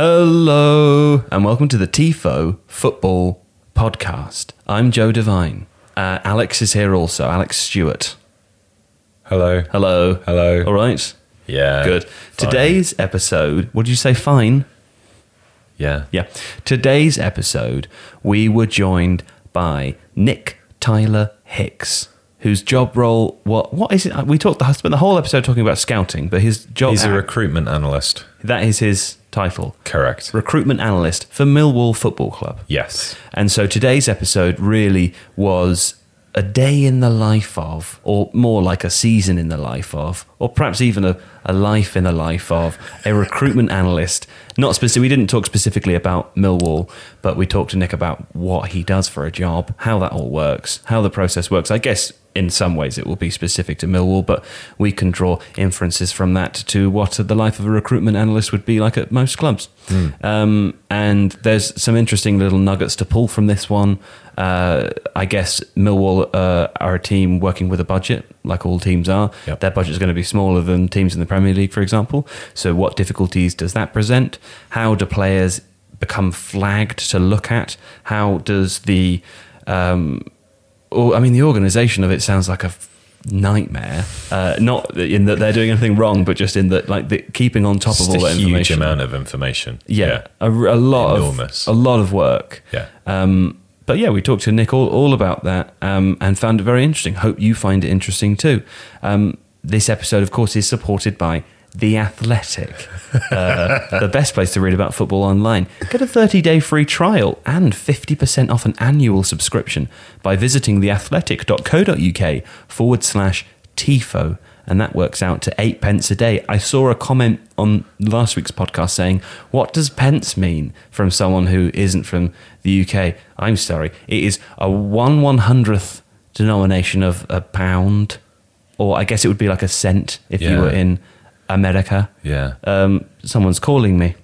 Hello, and welcome to the TIFO Football Podcast. I'm Joe Devine. Uh, Alex is here also, Alex Stewart. Hello. Hello. Hello. All right. Yeah. Good. fine. Today's episode, what did you say? Fine? Yeah. Yeah. Today's episode, we were joined by Nick Tyler Hicks, whose job role, what, what is it? We talked, spent the whole episode talking about scouting, but his job, He's a recruitment analyst. that is his title. Correct. Recruitment analyst for Millwall Football Club. Yes. And so today's episode really was a day in the life of, or more like a season in the life of, or perhaps even a, a life in the life of a recruitment analyst. Not specific. We didn't talk specifically about Millwall, but we talked to Nick about what he does for a job, how that all works, how the process works. I guess in some ways it will be specific to Millwall, but we can draw inferences from that to what the life of a recruitment analyst would be like at most clubs. Um, and there's some interesting little nuggets to pull from this one. Uh, I guess Millwall uh, are a team working with a budget, like all teams are. Yep. Their budget is going to be smaller than teams in the Premier League, for example. So, what difficulties does that present? How do players become flagged to look at? How does the um, or, I mean, the organisation of it sounds like a nightmare. Uh, not in that they're doing anything wrong, but just in that, like, the, keeping on top Just of all a that huge information. amount of information. yeah, A, a lot Enormous. of a lot of work. Yeah. Um, but yeah, we talked to Nick all, all about that um, and found it very interesting. Hope you find it interesting too. Um, this episode, of course, is supported by The Athletic, uh, the best place to read about football online. Get a 30 day free trial and 50% off an annual subscription by visiting theathletic.co.uk forward slash TIFO. And that works out to eight pence a day. I saw a comment on last week's podcast saying, What does pence mean from someone who isn't from the UK? I'm sorry. It is a one one hundredth denomination of a pound, or I guess it would be like a cent if you were in America. Yeah. Um, someone's calling me.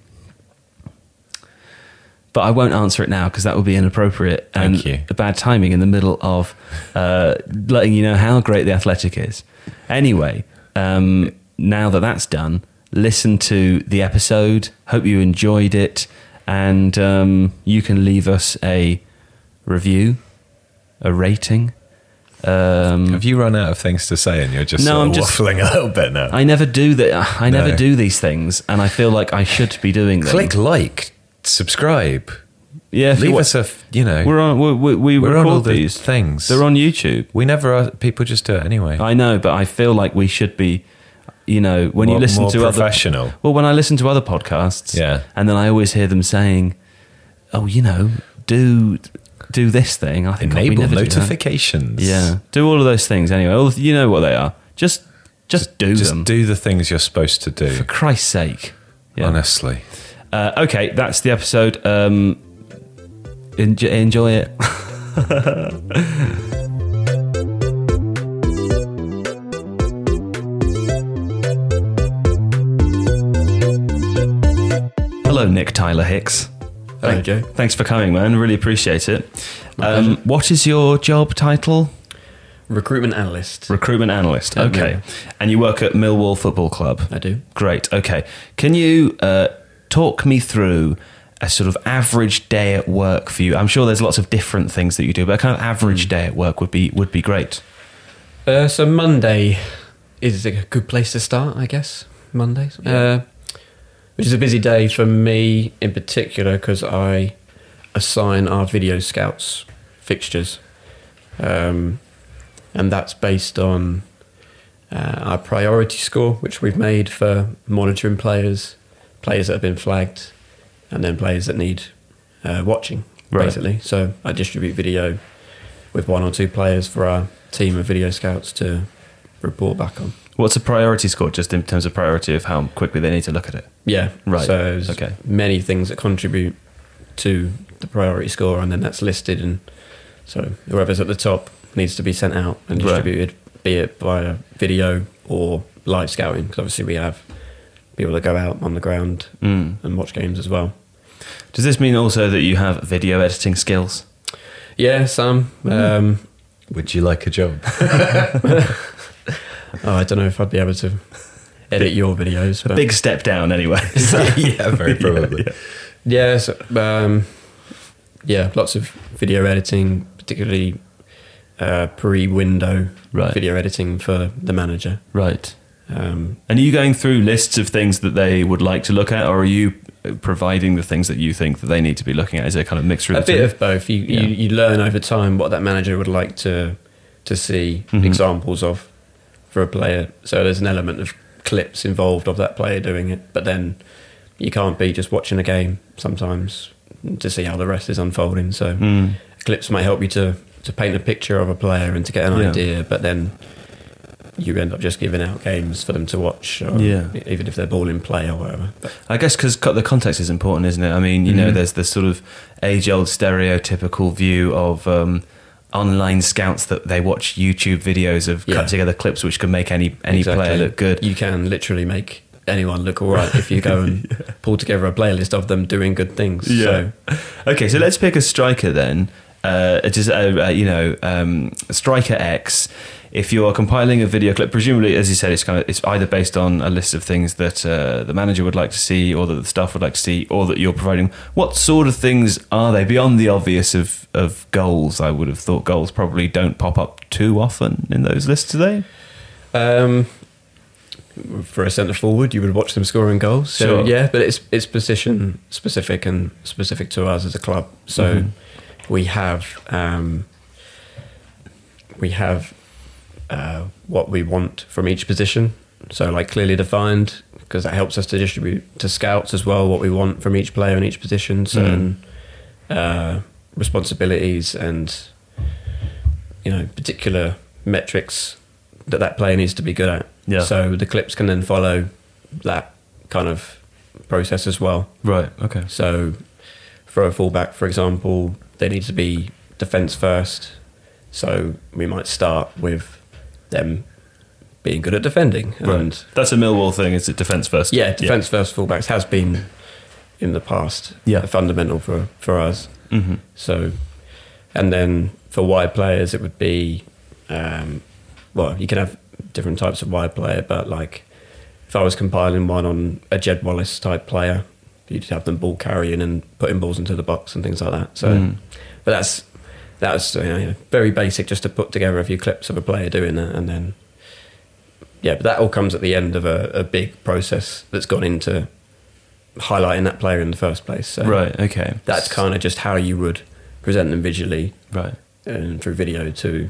But I won't answer it now because that would be inappropriate and Thank you. a bad timing in the middle of uh, letting you know how great the athletic is. Anyway, um, now that that's done, listen to the episode. Hope you enjoyed it, and um, you can leave us a review, a rating. Um, Have you run out of things to say and you're just No, sort of I'm just- waffling a little bit now? I never do that. I never No. do these things, and I feel like I should be doing them. Click like, subscribe. Yeah, if you Leave us a, you know, We're on. We, we, we We're on all the these things. They're on YouTube. we never, are, people just do it anyway. I know, but I feel like we should be. You know, when you listen more to professional. other well, when I listen to other podcasts, Yeah. and then I always hear them saying, "Oh, you know, do do this thing." I think Enable never do that. notifications. Yeah, do all of those things anyway. All, you know what they are. Just just do Just them do the things you're supposed to do. for Christ's sake. Yeah. Honestly. Uh, okay, that's the episode. Um, enjoy it. Hello, Nick Tyler Hicks. Thank- Joe. Thanks for coming, man. Really appreciate it. Um, what is your job title? Recruitment analyst. Recruitment analyst. At Okay. And you work at Millwall Football Club. I do. Great. Okay. Can you uh, talk me through a sort of average day at work for you? I'm sure there's lots of different things that you do, but a kind of average day at work would be would be great. Uh, so Monday is a good place to start, I guess. Mondays, uh, which is a busy day for me in particular because I assign our video scouts fixtures, um, and that's based on uh, our priority score, which we've made for monitoring players, players that have been flagged, and then players that need uh, watching, Right. basically. So I distribute video with one or two players for our team of video scouts to report back on. What's a priority score, just in terms of priority of how quickly they need to look at it? Yeah, Right. So there's Okay. many things that contribute to the priority score, and then that's listed, and so whoever's at the top needs to be sent out and Right. distributed, be it via video or live scouting, because obviously we have people that go out on the ground Mm. and watch games as well. Does this mean also that you have video editing skills? Yeah, some. Um, Would you like a job? oh, I don't know if I'd be able to edit your videos. But Big step down, anyway. yeah, very probably. yeah, so, um, yeah, lots of video editing, particularly uh, pre-window Right. video editing for the manager. right. Um, And are you going through lists of things that they would like to look at, or are you providing the things that you think that they need to be looking at? Is it a kind of mixture of a bit two? of both. You, Yeah. you you learn over time what that manager would like to to see Mhm. examples of for a player. So there's an element of clips involved of that player doing it, but then you can't be just watching a game sometimes to see how the rest is unfolding. So Mm. clips might help you to to paint a picture of a player and to get an Yeah. idea, but then you end up just giving out games for them to watch, or Yeah. even if they're ball in play or whatever. But I guess because the context is important, isn't it? I mean, you know, Mhm. there's this sort of age-old stereotypical view of um, online scouts that they watch YouTube videos of Yeah. cut together clips which can make any any Exactly. player look good. You can literally make anyone look all right if you go and pull together a playlist of them doing good things. So, Okay, so let's pick a striker then. Uh, it is, uh, uh, you know, um, striker X. If you are compiling a video clip, presumably, as you said, it's kind of it's either based on a list of things that uh, the manager would like to see, or that the staff would like to see, or that you're providing. What sort of things are they beyond the obvious of of goals? I would have thought goals probably don't pop up too often in those lists, do they? um, for a centre forward, you would watch them scoring goals. So Sure. yeah, but it's it's position specific and specific to us as a club. So Mhm. we have um, we have uh, what we want from each position. So like clearly defined because that helps us to distribute to scouts as well what we want from each player in each position. Certain uh, responsibilities and you know particular metrics that that player needs to be good at. Yeah. So the clips can then follow that kind of process as well. Right. Okay. So for a fullback, for example, they need to be defence first. So we might start with them being good at defending. And Right. That's a Millwall thing. Is it defence first? yeah, defence first fullbacks has been in the past Yeah. fundamental for, for us. hmm So, and then for wide players, it would be, um, well, you can have different types of wide player, but like if I was compiling one on a Jed Wallace type player, you'd have them ball carrying and putting balls into the box and things like that. So, Mm. but that's that's you know, very basic, just to put together a few clips of a player doing that, and then yeah, but that all comes at the end of a, a big process that's gone into highlighting that player in the first place. So Right. Okay. that's kind of just how you would present them visually right. and through video to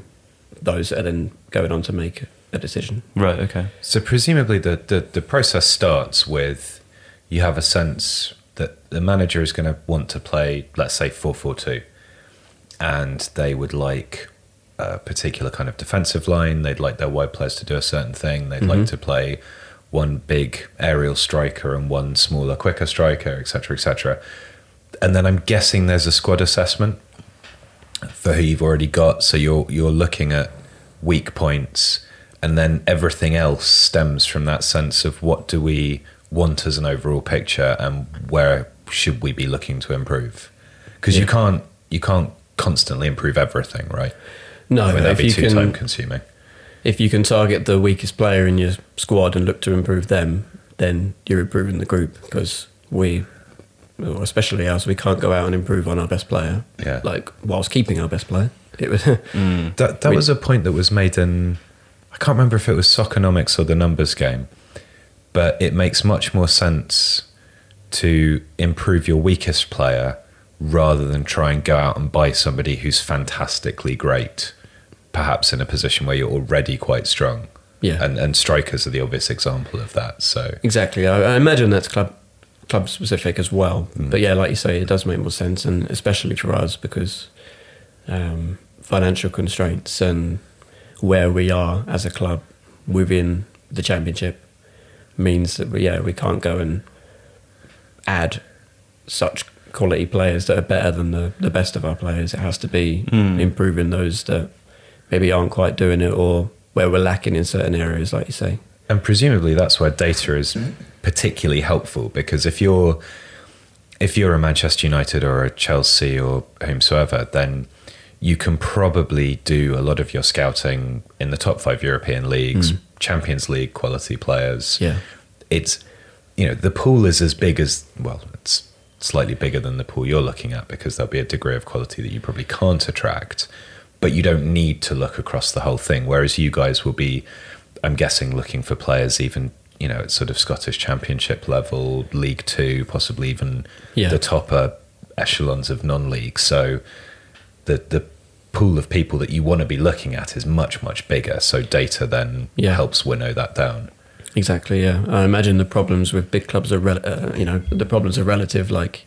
those that are then going on to make a decision. Right. Okay. So presumably the, the, the process starts with you have a sense that the manager is going to want to play, let's say, 4-4-2, and they would like a particular kind of defensive line. They'd like their wide players to do a certain thing. They'd like mm-hmm. to play one big aerial striker and one smaller, quicker striker, etc., etc. And then I'm guessing there's a squad assessment for who you've already got. So you're you're looking at weak points, and then everything else stems from that sense of what do we want as an overall picture, and where should we be looking to improve? Because you can't you can't constantly improve everything, right? No, I mean, that'd if be you too can time consuming. if you can target the weakest player in your squad and look to improve them, then you're improving the group because we, especially us, we can't go out and improve on our best player. Yeah. like whilst keeping our best player. It was mm. That that We- was a point that was made in I can't remember if it was Soccernomics or the numbers game, but it makes much more sense to improve your weakest player rather than try and go out and buy somebody who's fantastically great, perhaps in a position where you're already quite strong. Yeah. And and strikers are the obvious example of that. So Exactly. I, I imagine that's club club specific as well. But yeah, like you say, it does make more sense, and especially for us because um, financial constraints and where we are as a club within the championship means that we, yeah we can't go and add such quality players that are better than the, the best of our players. It has to be Mm. improving those that maybe aren't quite doing it or where we're lacking in certain areas, like you say. And presumably that's where data is particularly helpful because if you're if you're a Manchester United or a Chelsea or whomsoever, then you can probably do a lot of your scouting in the top five European leagues, Champions League quality players. Yeah. It's you know the pool is as big as well. It's slightly bigger than the pool you're looking at because there'll be a degree of quality that you probably can't attract, but you don't need to look across the whole thing. Whereas you guys will be, I'm guessing, looking for players even you know at sort of Scottish Championship level, League Two, possibly even Yeah. the topper echelons of non-league. So the the pool of people that you want to be looking at is much much bigger. So data then Yeah. helps winnow that down. Exactly. Yeah. I imagine the problems with big clubs are, rel- uh, you know, the problems are relative. Like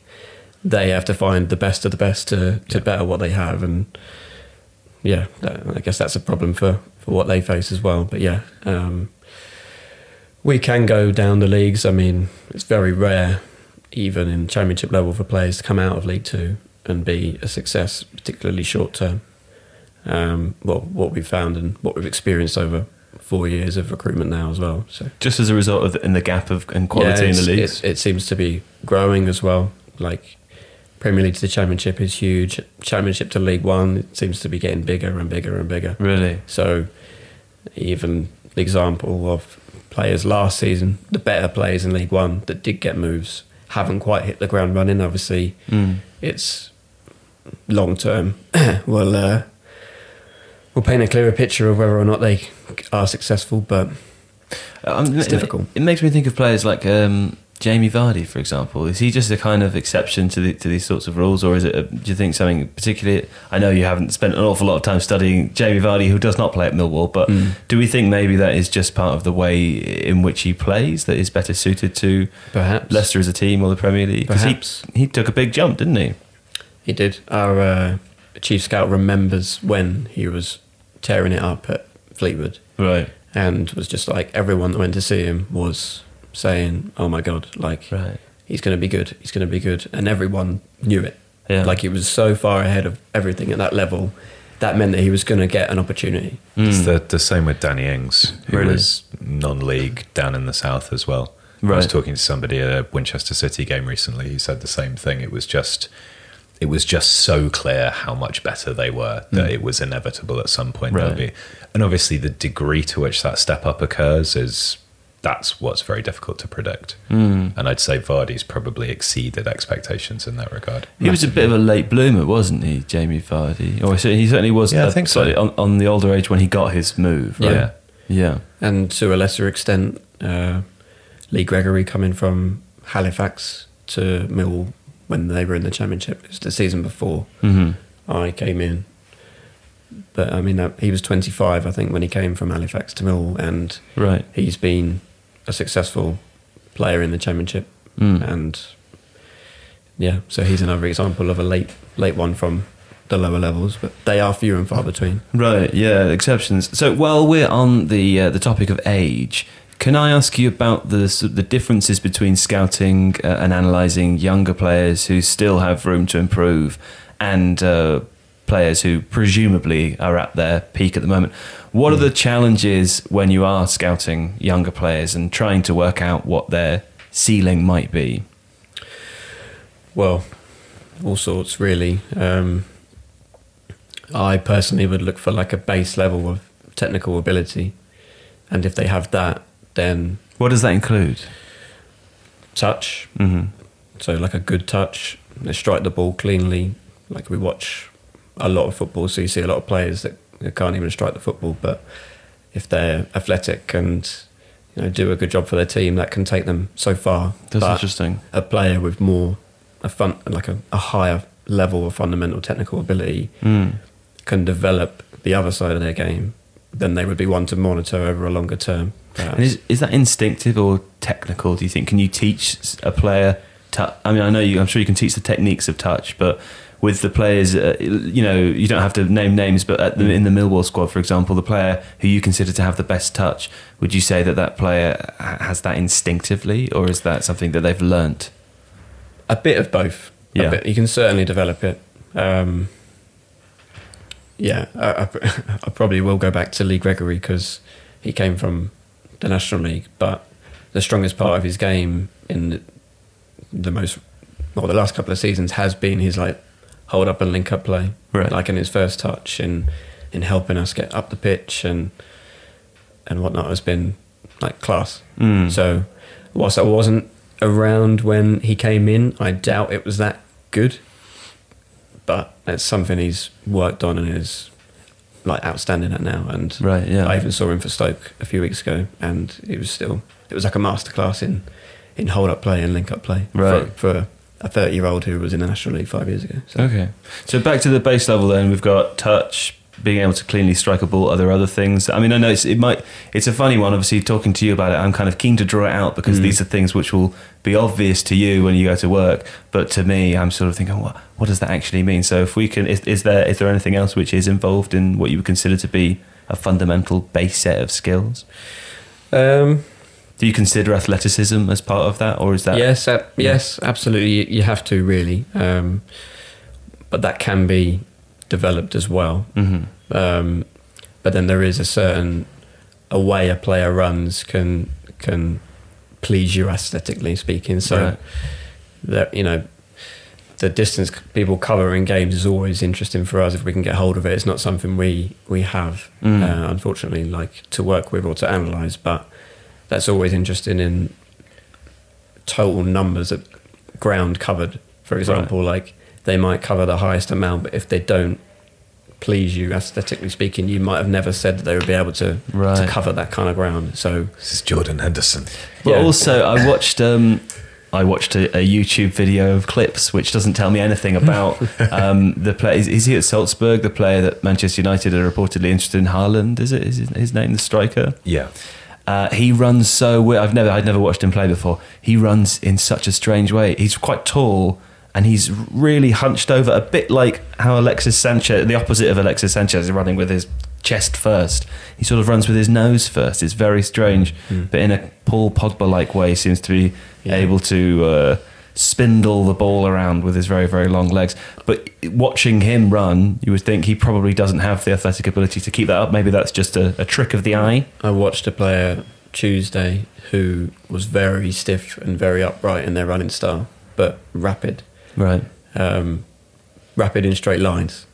they have to find the best of the best to to better what they have, and yeah, that, I guess that's a problem for for what they face as well. But yeah, um, we can go down the leagues. I mean, it's very rare, even in championship level, for players to come out of League Two and be a success, particularly short term. Um, well, what we've found and what we've experienced over four years of recruitment now as well. So Just as a result of the, in the gap of and quality in the leagues. It, it seems to be growing as well. Like Premier League to the Championship is huge. Championship to League One it seems to be getting bigger and bigger and bigger. really. So even the example of players last season, the better players in League One that did get moves haven't quite hit the ground running. Obviously, Mm. it's long term. will uh, will paint a clearer picture of whether or not they are successful. But Um, It's it- difficult. It, makes me think of players like um, Jamie Vardy, for example. Is he just a kind of exception to the, to these sorts of rules, or is it? A, do you think something particularly? I know you haven't spent an awful lot of time studying Jamie Vardy, who does not play at Millwall, but Mm. do we think maybe that is just part of the way in which he plays that is better suited to perhaps Leicester as a team or the Premier League? Because he he took a big jump, didn't he? He did. Our uh, chief scout remembers when he was tearing it up at Fleetwood Right. and was just like everyone that went to see him was saying, "Oh my god, like Right. he's going to be good. He's going to be good," and everyone knew it. Yeah. Like he was so far ahead of everything at that level. That meant that he was going to get an opportunity. It's Mm. the, the same with Danny Ings, who Really? was non-league down in the south as well. Right. I was talking to somebody at a Winchester City game recently. He said the same thing. It was just, it was just so clear how much better they were that it was inevitable at some point. there'll Mm. Right. be, and obviously the degree to which that step up occurs is that's what's very difficult to predict. Mm. And I'd say Vardy's probably exceeded expectations in that regard. He was a bit of a late bloomer, wasn't he, Jamie Vardy? Or so- he certainly was. Yeah, I uh, think so. on, on the older age when he got his move. Right? Yeah. Yeah. and to a lesser extent, uh, Lee Gregory coming from Halifax to Millwall when they were in the Championship. It was the season before hmm I came in. But I mean, he was 25, I think, when he came from Halifax to Mill, and Right. he's been a successful player in the Championship. Mm. And yeah, so he's another example of a late late one from the lower levels, but they are few and far between. Right, yeah, exceptions. So while we're on the uh, the topic of age, can I ask you about the the differences between scouting uh, and analysing younger players who still have room to improve, and uh, players who presumably are at their peak at the moment? What are the challenges when you are scouting younger players and trying to work out what their ceiling might be? Well, all sorts really. Um, I personally would look for like a base level of technical ability, and if they have that, then What does that include? touch. hmm So like a good touch, they strike the ball cleanly. Like we watch a lot of football, so you see a lot of players that, that can't even strike the football, but if they're athletic and you know do a good job for their team, that can take them so far. That's But interesting. A player with more a fun like a, a higher level of fundamental technical ability Mm. can develop the other side of their game, then they would be one to monitor over a longer term. And is, is that instinctive or technical? Do you think? Can you teach a player? To, I mean, I know you. I'm sure you can teach the techniques of touch, but with the players, uh, you know, you don't have to name names. But at the, in the Millwall squad, for example, the player who you consider to have the best touch, would you say that that player has that instinctively, or is that something that they've learnt? A bit of both. Yeah. bit. You can certainly develop it. Um, yeah, I, I, I probably will go back to Lee Gregory because he came from the National League, but the strongest part of his game in the, the most, well, the last couple of seasons has been his like hold up and link up play, Right. like in his first touch and in helping us get up the pitch and and whatnot has been like class. Mm. So, whilst I wasn't around when he came in, I doubt it was that good. But it's something he's worked on and is like outstanding at now. And Right, yeah. I even saw him for Stoke a few weeks ago, and it was still it was like a masterclass in in hold up play and link up play Right. for, for a thirty year old who was in the National League five years ago. So. Okay. So back to the base level then, we've got touch, being able to cleanly strike a ball, are there other things? I mean, I know it's, it might, it's a funny one, obviously talking to you about it, I'm kind of keen to draw it out because Mm. these are things which will be obvious to you when you go to work, but to me, I'm sort of thinking, what, what does that actually mean? So if we can, is, is there, is there anything else which is involved in what you would consider to be a fundamental base set of skills? Um, Do you consider athleticism as part of that, or is that? yes, yes, absolutely. You- You have to really, um, but that can be developed as well. hmm Um, but then there is a certain a way a player runs can can please you aesthetically speaking. So Right. that you know the distance people cover in games is always interesting for us if we can get hold of it. It's not something we we have Mm. uh, unfortunately like to work with or to analyze, but that's always interesting in total numbers of ground covered. For example, like they might cover the highest amount, but if they don't please you aesthetically speaking, you might have never said that they would be able to Right. to cover that kind of ground. So This is Jordan Henderson. But Yeah. also, I watched um, I watched a, a YouTube video of clips, which doesn't tell me anything about um, the play. Is, is he at Salzburg, the player that Manchester United are reportedly interested in? Haaland, is it? Is his, his name the striker? Yeah. Uh, he runs so weird. I've never I'd never watched him play before. He runs in such a strange way. He's quite tall and he's really hunched over, a bit like how Alexis Sanchez, the opposite of Alexis Sanchez, is running with his chest first. He sort of runs with his nose first. It's very strange, but in a Paul Pogba like way, seems to be Yeah. able to uh, spindle the ball around with his very very long legs. But watching him run, you would think he probably doesn't have the athletic ability to keep that up. Maybe that's just a, a trick of the eye. I watched a player Tuesday who was very stiff and very upright in their running style, but rapid, Right. um, rapid in straight lines.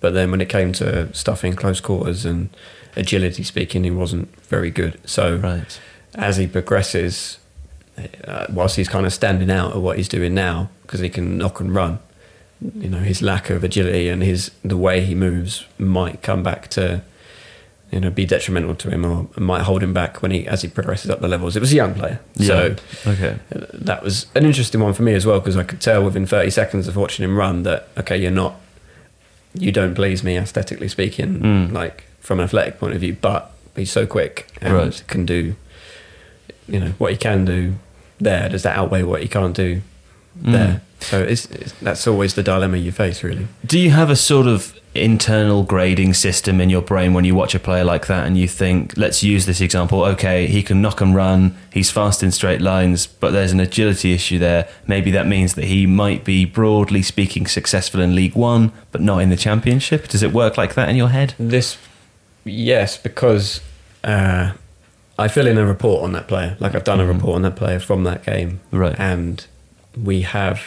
But then when it came to stuff in close quarters and agility speaking, he wasn't very good. So Right. as he progresses, uh, whilst he's kind of standing out at what he's doing now, because he can knock and run, you know, his lack of agility and his the way he moves might come back to, you know, be detrimental to him or might hold him back when he as he progresses up the levels. It was a young player, so okay. uh, that was an interesting one for me as well because I could tell within 30 seconds of watching him run that okay, you're not, you don't please me aesthetically speaking, Mm. like from an athletic point of view, but he's so quick and Right. can do, you know, what he can do there. Does that outweigh what he can't do Mm. there? So it's, it's that's always the dilemma you face, really. Do you have a sort of internal grading system in your brain when you watch a player like that and you think, let's use this example, okay, he can knock and run, he's fast in straight lines, but there's an agility issue there. Maybe that means that he might be, broadly speaking, successful in League One, but not in the Championship? Does it work like that in your head? This, yes, because uh, I fill in a report on that player. Like I've done a Mhm. report on that player from that game, Right. And we have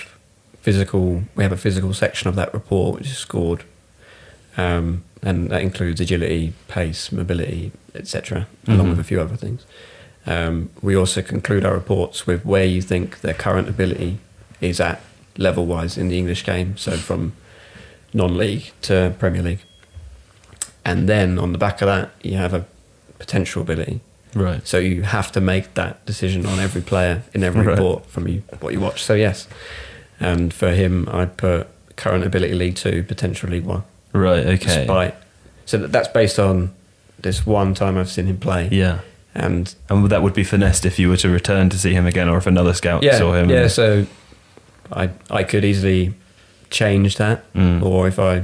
physical. We have a physical section of that report which is scored, um, and that includes agility, pace, mobility, etc., along Mhm. with a few other things. Um, we also conclude our reports with where you think their current ability is at level wise in the English game. So from non-league to Premier League and then on the back of that you have a potential ability Right. so you have to make that decision on every player in every Right. report from you what you watch so yes and for him i'd put current ability league 2 potential league 1 Right, okay. despite so that's based on this one time i've seen him play Yeah. and And that would be finessed if you were to return to see him again or if another scout yeah saw him. yeah so i i could easily change that Mm. or if i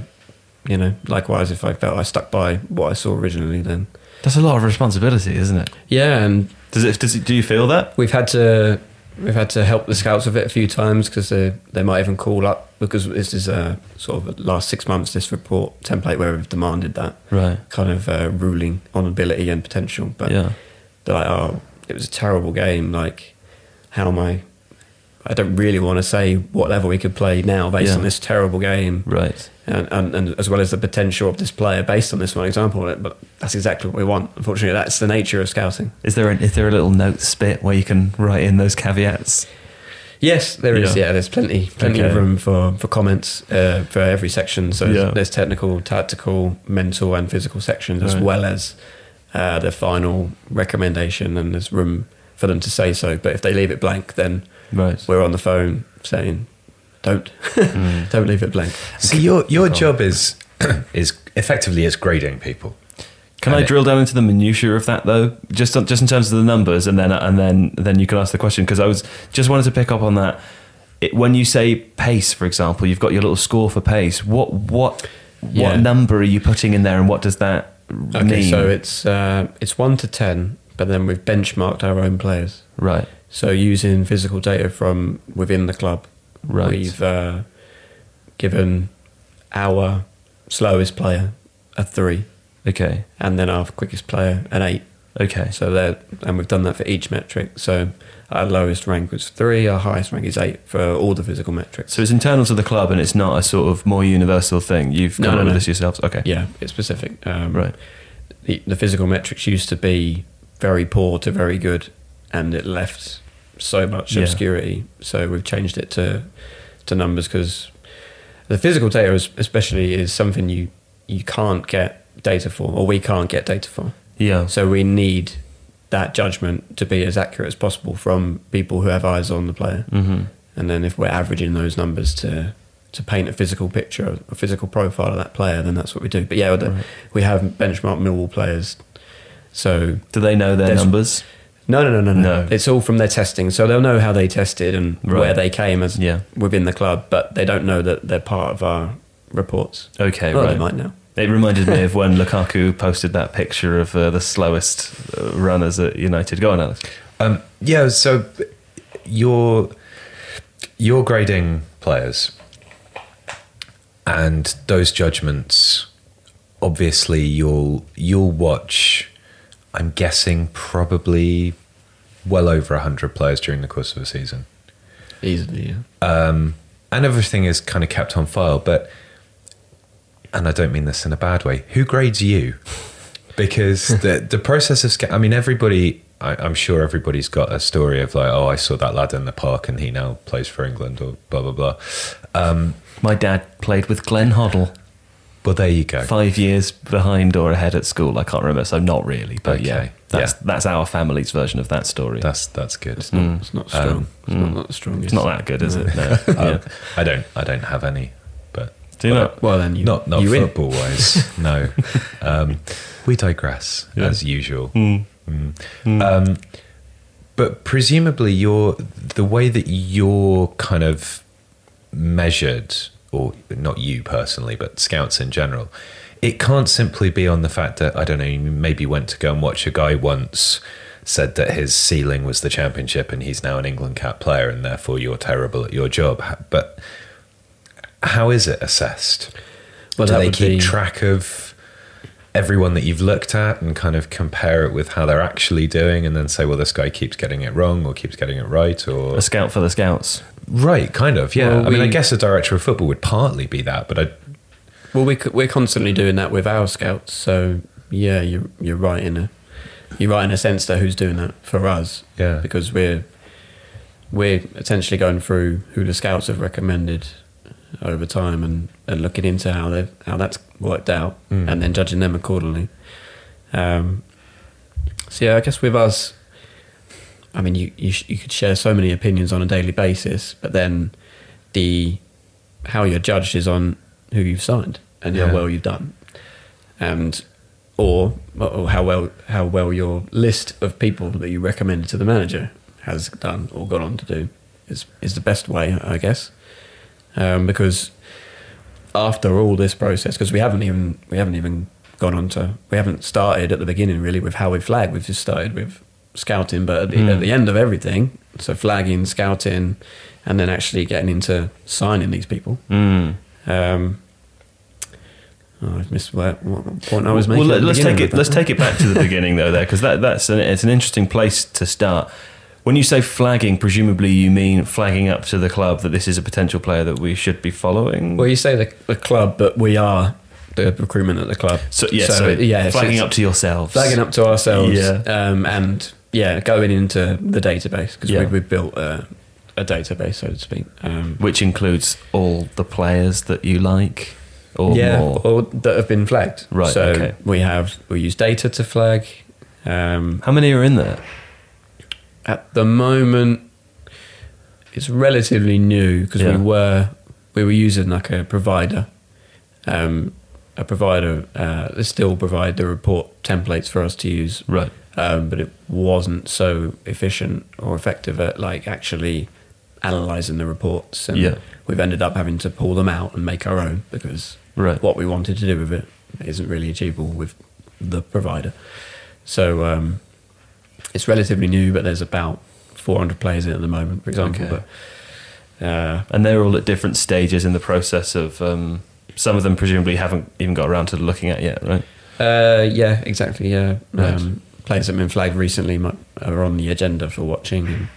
you know likewise if i felt i stuck by what i saw originally then That's a lot of responsibility, isn't it? yeah and Does it, does it do you feel that? We've had to we've had to help the scouts with it a few times because they they might even call up because this is a sort of last six months this report template where we've demanded that Right. kind of uh, ruling on ability and potential. But yeah. they're like, oh, it was a terrible game. Like, how am I? I don't really want to say what level we could play now based Yeah. on this terrible game, Right. And, and, and as well as the potential of this player based on this one example. But that's exactly what we want. Unfortunately, that's the nature of scouting. Is there a, is there a little note spit where you can write in those caveats? Yes, there is. Yeah. Yeah, there's plenty, plenty of room for for comments uh, for every section. So Yeah. there's technical, tactical, mental, and physical sections, as Right. well as uh, the final recommendation. And there's room for them to say so. But if they leave it blank, then Right. we're on the phone saying, "Don't, Mm. don't leave it blank." So your your job is is effectively is grading people. Can I it- drill down into the minutiae of that though, just just in terms of the numbers, and then and then then you can ask the question because I was just wanted to pick up on that. It, when you say pace, for example, you've got your little score for pace. What what Yeah. what number are you putting in there, and what does that Okay, mean? so it's uh, it's one to ten, but then we've benchmarked our own players. right, So using physical data from within the club, Right. we've uh, given our slowest player a three, okay, and then our quickest player an eight. okay, So that, and we've done that for each metric. So our lowest rank was three, our highest rank is eight for all the physical metrics. so it's internal to the club, and it's not a sort of more universal thing. You've No, come no, up with no. this yourselves. Okay, yeah, it's specific. Um, right, the, the physical metrics used to be very poor to very good, and it left so much Yeah. obscurity. So we've changed it to to numbers because the physical data, is, especially, is something you you can't get data for, or we can't get data for. yeah, So we need that judgment to be as accurate as possible from people who have eyes on the player. hmm And then if we're averaging those numbers to to paint a physical picture, a physical profile of that player, then that's what we do. But yeah, Right. we have benchmark Millwall players. So Do they know their numbers? No, no, no, no, no, No. It's all from their testing, so they'll know how they tested and Right. where they came as Yeah. within the club, but they don't know that they're part of our reports. Okay, well, right. they might know. It reminded me of when Lukaku posted that picture of uh, the slowest uh, runners at United. Go on, Alex. Um, yeah, so you're you're grading players, and those judgments. Obviously, you'll you'll watch. I'm guessing probably well over hundred players during the course of a season. Easily, yeah. um, and everything is kind of kept on file. But, and I don't mean this in a bad way. Who grades you? Because the the process of, sca- I mean, everybody. I, I'm sure everybody's got a story of like, oh, I saw that lad in the park and he now plays for England or blah blah blah. Um, My dad played with Glenn Hoddle, well, there you go. five years behind or ahead at school. I can't remember, so not really. But yeah, that's yeah. that's our family's version of that story. That's that's good. It's not, it's not strong. Um, it's not, not the strongest. it's not that good, is it? No. Um, Yeah. I don't I don't have any, but Do you not? Well, then you not not you win. football wise. no, um, we digress Yeah. as usual. Mm. Mm. Um, but presumably, you're the way that you're kind of measured, or not you personally, but scouts in general. It can't simply be on the fact that I don't know. You maybe went to go and watch a guy once, said that his ceiling was the championship, and he's now an England cap player, and therefore you're terrible at your job. But how is it assessed? Well, Do they keep be- track of everyone that you've looked at and kind of compare it with how they're actually doing and then say, well, this guy keeps getting it wrong or keeps getting it right or A scout for the scouts. Right, kind of, yeah. Well, I mean, I guess a director of football would partly be that, but I Well, we, we're constantly doing that with our scouts. So yeah, you're you're right in a you're right in a sense that who's doing that for us. Yeah. because we're we're essentially going through who the scouts have recommended over time and, and looking into how they how that's worked out Mm. and then judging them accordingly. Um, so yeah, I guess with us, I mean, you you, sh- you could share so many opinions on a daily basis, but then the how you're judged is on who you've signed and Yeah. how well you've done, and or, or how well how well your list of people that you recommended to the manager has done or gone on to do is is the best way, I guess, um, because after all this process, because we haven't even we haven't even gone on to we haven't started at the beginning really with how we flag. We've just started with scouting, but at the, Mm. at the end of everything, so flagging, scouting, and then actually getting into signing these people. Mm. Um, oh, I've missed what, what point I was making. Well, let's take it. Let's take it back to the beginning though, there, because that, that's an, it's an interesting place to start. When you say flagging, presumably you mean flagging up to the club that this is a potential player that we should be following. Well, you say the, the club, but we are the recruitment at the club. so yeah, so, yeah, flagging it's up to yourselves. flagging up to ourselves, Yeah. um, and yeah, going into the database because Yeah. we, we've built a, a database, so to speak. Um, which includes all the players that you like, or yeah, more. or that have been flagged. Right, So okay. we have we use data to flag. Um, How many are in there? at the moment, it's relatively new because Yeah. we were we were using like a provider, um, a provider uh, that still provide the report templates for us to use, Right. Um, but it wasn't so efficient or effective at like actually analyzing the reports, and Yeah. we've ended up having to pull them out and make our own because Right. what we wanted to do with it isn't really achievable with the provider. So um, it's relatively new, but there's about 400 players in it at the moment, for example. Okay. But uh, And they're all at different stages in the process of. Um, some of them presumably haven't even got around to looking at yet, right? uh, yeah, exactly. Yeah, Right. um, players that have been flagged recently might, are on the agenda for watching, and,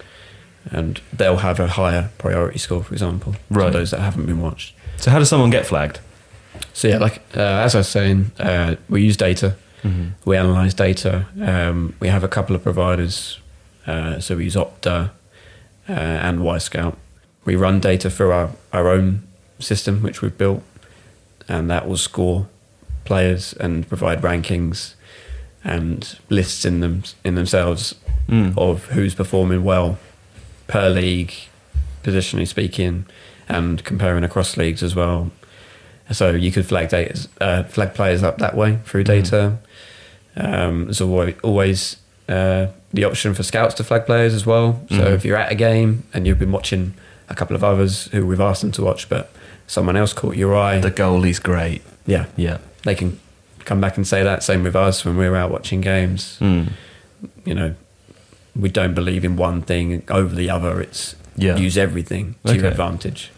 and they'll have a higher priority score, for example, Right. to those that haven't been watched. So how does someone get flagged? So yeah, like uh, as I was saying, uh, we use data. We analyze data. Um, we have a couple of providers. Uh, so we use Opta uh, and Scout. We run data through our, our own system, which we've built, and that will score players and provide rankings and lists in them in themselves Mm. of who's performing well per league, positionally speaking, and comparing across leagues as well. So you could flag data, uh, flag players up that way through data. Um, there's always, always uh, the option for scouts to flag players as well. So Mhm. if you're at a game and you've been watching a couple of others who we've asked them to watch, but someone else caught your eye, The goalie's great. yeah, Yeah. they can come back and say that. Same with us when we're out watching games. Mm. You know, we don't believe in one thing over the other. It's Yeah. use everything to your advantage,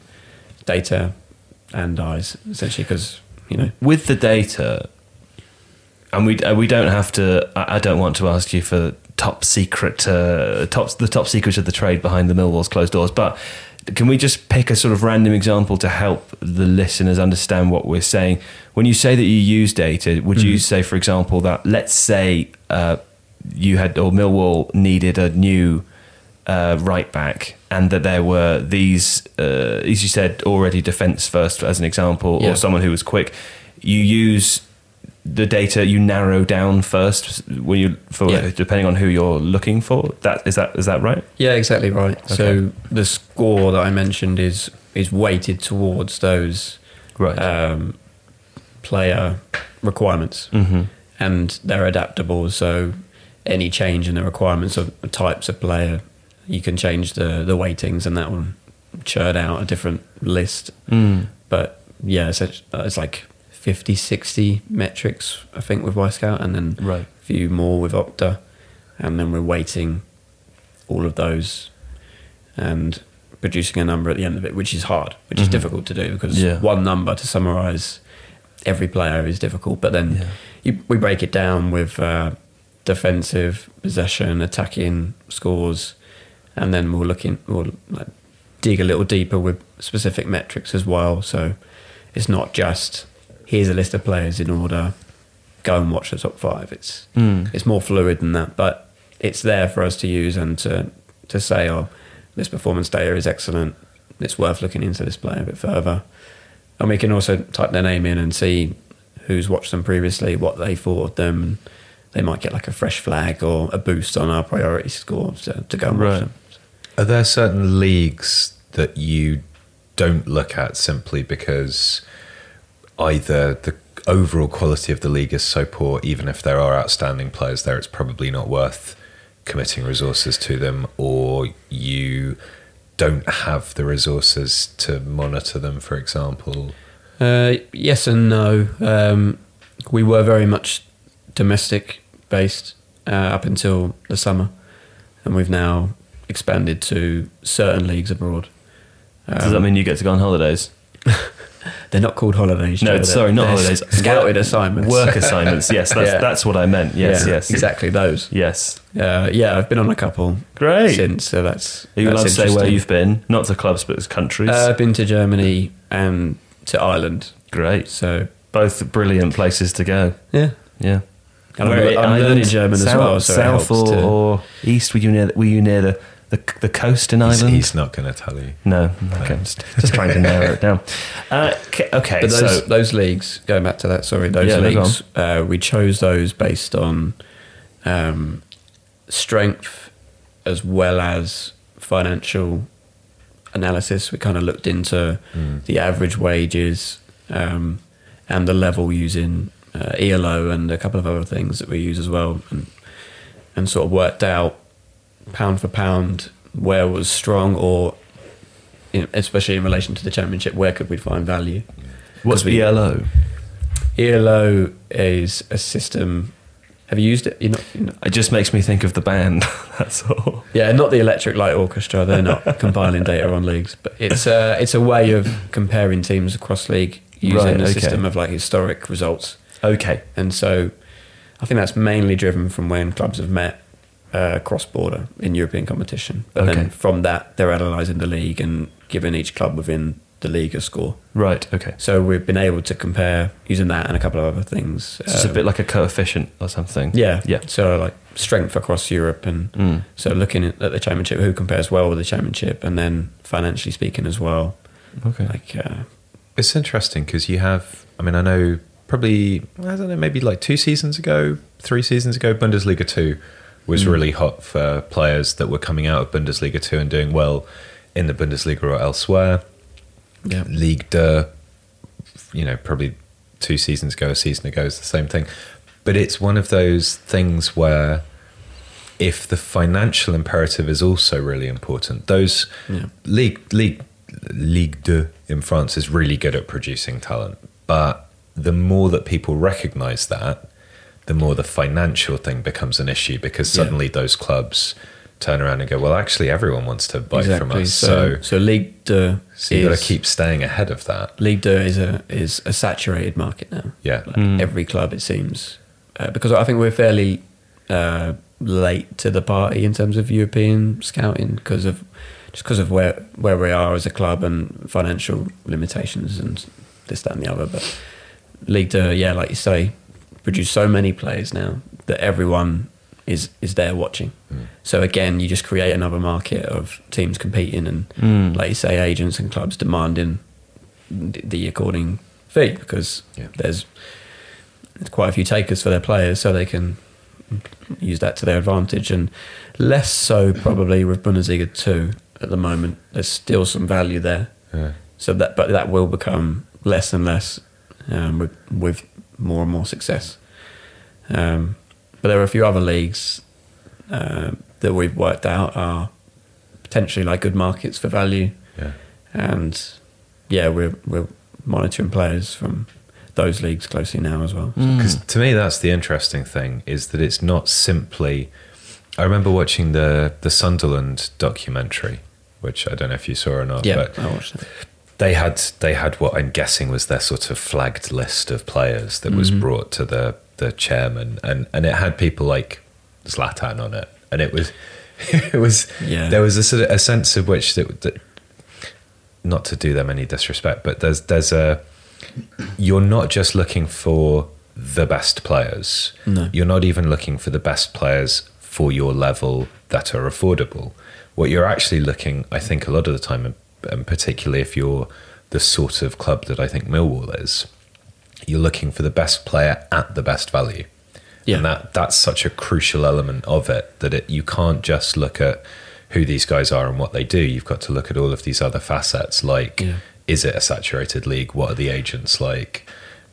data and eyes, essentially, because you know. with the data, and we uh, we don't have to. I, I don't want to ask you for top secret, uh, top the top secret of the trade behind the Millwall's closed doors, but. Can we just pick a sort of random example to help the listeners understand what we're saying? When you say that you use data, would you say, for example, that let's say uh, you had or Millwall needed a new uh, right back, and that there were these, uh, as you said, already defence first as an example, Yeah. or someone who was quick. You use the data you narrow down first when you for Yeah. depending on who you're looking for. That is that is that right? Yeah, exactly right. Okay. So the score that I mentioned is is weighted towards those Right. um, player requirements, mm-hmm. and they're adaptable. So any change in the requirements of types of player, you can change the the weightings, and that will churn out a different list. Mm. But yeah, it's, it's like 50, 60 metrics, I think, with Wyscout, and then Right. a few more with Opta. And then we're weighting all of those and producing a number at the end of it, which is hard, which is Mhm. difficult to do because Yeah. one number to summarize every player is difficult. But then Yeah. you, we break it down with uh, defensive, possession, attacking scores, and then we'll look in, we'll like dig a little deeper with specific metrics as well. So it's not just here's a list of players in order, go and watch the top five. It's Mm. it's more fluid than that, but it's there for us to use and to to say, oh, this performance data is excellent. It's worth looking into this player a bit further, and we can also type their name in and see who's watched them previously, what they thought of them. And they might get like a fresh flag or a boost on our priority score to, to go and watch Right. them. Are there certain leagues that you don't look at simply because either the overall quality of the league is so poor, even if there are outstanding players there, it's probably not worth committing resources to them, or you don't have the resources to monitor them, for example? Uh, yes and no. Um, we were very much domestic based uh, up until the summer, and we've now expanded to certain leagues abroad. Does that Um, mean you get to go on holidays? They're not called holidays. No, Joe. sorry, not holidays. Scouted assignments. Work assignments. Yes, that's Yeah. that's what I meant. Yes, Yeah, yes, exactly those. yes. Uh, yeah, I've been on a couple Great. since, so that's. Are you allowed to say where you've been? Not to clubs, but as countries. Uh, I've been to Germany and to Ireland. Great. So Both brilliant places to go. yeah, Yeah. And I'm, Where- I'm learning German as well. So south or, to- or east? Were you near? Were you near the the, the coast in Ireland? he's not going to tell you. no. Okay. Just, just trying to narrow it down. Uh, okay. okay, But those so those leagues, going back to that, sorry, those Yeah, leagues, uh, we chose those based on um, strength as well as financial analysis. We kind of looked into the average wages um, and the level using uh, ELO and a couple of other things that we use as well, and and sort of worked out pound for pound where was strong or. in- Especially in relation to the championship, where could we find value? What's we- ELO? ELO is a system. Have you used it? You're not, you're not- It just makes me think of the band. That's all. yeah, not the Electric Light Orchestra. They're not compiling data on leagues, but it's a it's a way of comparing teams across league using Right, a okay. system of like historic results. Okay. And so, I think that's mainly driven from when clubs have met uh, cross border in European competition. But Okay. then from that, they're analysing the league and giving each club within the league a score. Right. Okay. So we've been able to compare using that and a couple of other things. So it's a Um, bit like a coefficient or something. Yeah, Yeah. So like strength across Europe, and Mm. so looking at the championship, who compares well with the championship, and then financially speaking as well. Okay. Like, uh, It's interesting because you have, I mean, I know probably, I don't know, maybe like two seasons ago, three seasons ago, Bundesliga 2 was mm. really hot for players that were coming out of Bundesliga 2 and doing well in the Bundesliga or elsewhere. yeah, League de, you know, probably two seasons ago, a season ago is the same thing. But it's one of those things where if the financial imperative is also really important, those Yeah. league league Ligue 2 in France is really good at producing talent. But the more that people recognize that, the more the financial thing becomes an issue because Yeah. suddenly those clubs turn around and go, well, actually, everyone wants to buy from us. So, So, so Ligue Deux so you've got to keep staying ahead of that. Ligue Deux is a is a saturated market now. Yeah. Like every club, it seems, uh, because I think we're fairly uh, late to the party in terms of European scouting because of just because of where where we are as a club and financial limitations and this that and the other. But Ligue Deux, yeah, like you say, produce so many players now that everyone is is there watching. So again, you just create another market of teams competing and, Mm. like you say, agents and clubs demanding the the according fee because Yeah. there's there's quite a few takers for their players, so they can use that to their advantage. And less so probably with Bundesliga two at the moment. There's still some value there, Yeah. so that but that will become less and less um, with with more and more success. Um, but there are a few other leagues uh, that we've worked out are potentially like good markets for value Yeah. and yeah, we're we're monitoring players from those leagues closely now as well. Mm. Because to me, that's the interesting thing is that it's not simply. I remember watching the the Sunderland documentary, which I don't know if you saw or not. Yeah, but I watched it. They had they had what I'm guessing was their sort of flagged list of players that was Mhm. brought to the the chairman, and and it had people like Zlatan on it, and it was it was Yeah. there was a sort of a sense of which that, that not to do them any disrespect, but there's there's a you're not just looking for the best players. No. You're not even looking for the best players for your level that are affordable. What you're actually looking, I think, a lot of the time, and- and particularly if you're the sort of club that I think Millwall is, you're looking for the best player at the best value. Yeah. And that that's such a crucial element of it that it, you can't just look at who these guys are and what they do. You've got to look at all of these other facets like Yeah. is it a saturated league? What are the agents like?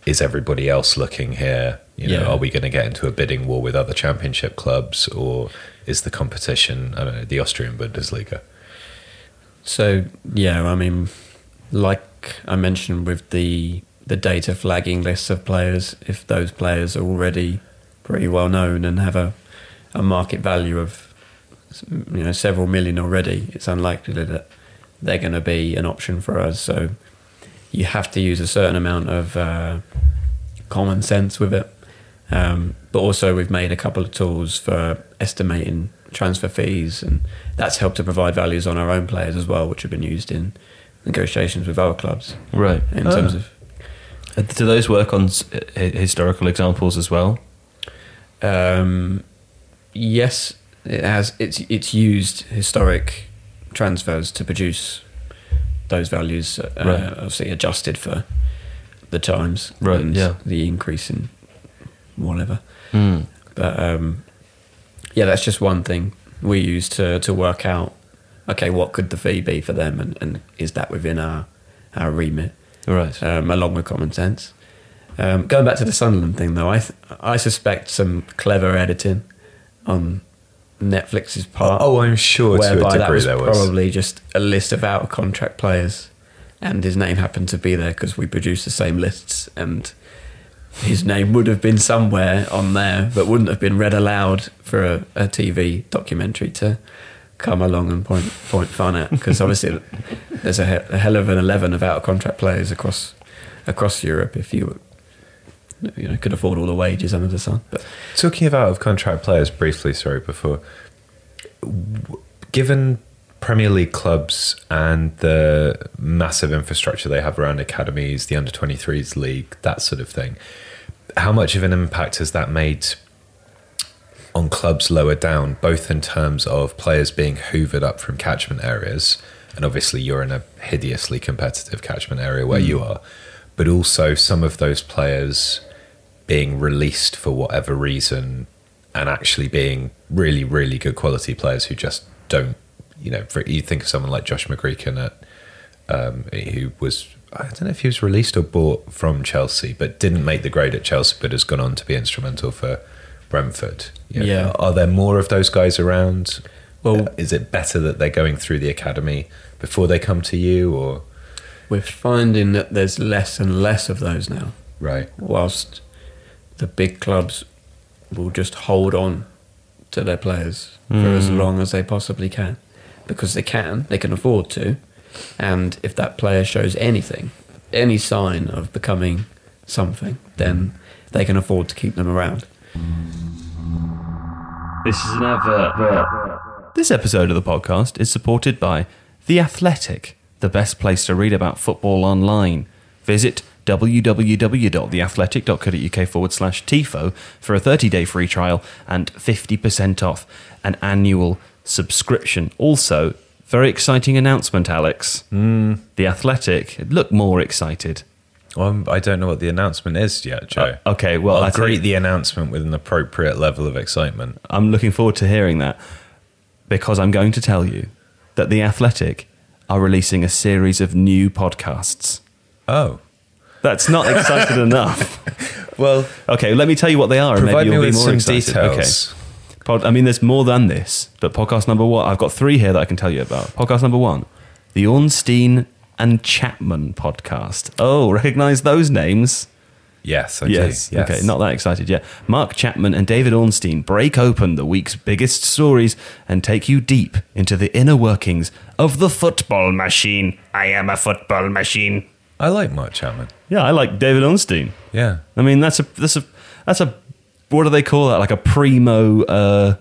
Is everybody else looking here? You know, Yeah. are we going to get into a bidding war with other championship clubs or is the competition, I don't know, the Austrian Bundesliga? So yeah, I mean, like I mentioned with the the data flagging lists of players, if those players are already pretty well known and have a a market value of you know several million already, it's unlikely that they're going to be an option for us. So you have to use a certain amount of uh, common sense with it. Um, but also, we've made a couple of tools for estimating transfer fees, and that's helped to provide values on our own players as well, which have been used in negotiations with other clubs Right. in Ah. terms of Uh, Do those work on historical examples as well? Um, yes, it has. It's it's used historic transfers to produce those values. Uh, Right. Obviously adjusted for the times, Right, and yeah. the increase in whatever. Mm. But um, yeah, that's just one thing we use to to work out. Okay, what could the fee be for them, and, and is that within our our remit? Right. um, along with common sense. Um, going back to the Sunderland thing, though, I th- I suspect some clever editing on Netflix's part. Oh, I'm sure whereby that was was. probably just a list of out of contract players, and his name happened to be there because we produced the same lists, and his name would have been somewhere on there, but wouldn't have been read aloud for a, a TV documentary to come along and point point fun at because obviously there's a, a hell of an eleven of out of contract players across across Europe if you you know could afford all the wages under the sun. But Talking of out of contract players briefly, sorry, before. Given Premier League clubs and the massive infrastructure they have around academies, the under 23s league, that sort of thing, how much of an impact has that made on clubs lower down, both in terms of players being hoovered up from catchment areas, and obviously you're in a hideously competitive catchment area where you are, but also some of those players being released for whatever reason and actually being really, really good quality players who just don't, you know, for, you think of someone like Josh McEachran at, um, who was, I don't know if he was released or bought from Chelsea, but didn't make the grade at Chelsea, but has gone on to be instrumental for Brentford. You know, Yeah. Are there more of those guys around? Well- Uh, is it better that they're going through the academy before they come to you or? we're finding that there's less and less of those now. Right. whilst the big clubs will just hold on to their players for as long as they possibly can because they can, they can afford to. And if that player shows anything, any sign of becoming something, then they can afford to keep them around. This is an advert. This episode of the podcast is supported by The Athletic, the best place to read about football online. Visit www.theathletic.co.uk forward slash TIFO for a 30 day free trial and 50% off an annual subscription. Also, very exciting announcement, Alex. Mm. The Athletic, look more excited. Well, I'm- I don't know what the announcement is yet, Joe. Uh, okay, well, I'll greet the announcement with an appropriate level of excitement. I'm looking forward to hearing that because I'm going to tell you that The Athletic are releasing a series of new podcasts. Oh, That's not excited enough. well, Okay, let me tell you what they are, and provide maybe me you'll be with more some excited. details. Okay. Pod, I mean, there's more than this, but podcast number one, I've got three here that I can tell you about. Podcast number one, the Ornstein and Chapman podcast. Oh, recognize those names? Yes, I do. yes. Yes. Okay, not that excited yet. Mark Chapman and David Ornstein break open the week's biggest stories and take you deep into the inner workings of the football machine. I am a football machine. I like Mark Chapman. Yeah, I like David Ornstein. Yeah. I mean, that's a that's a that's a what do they call that? Like a primo uh,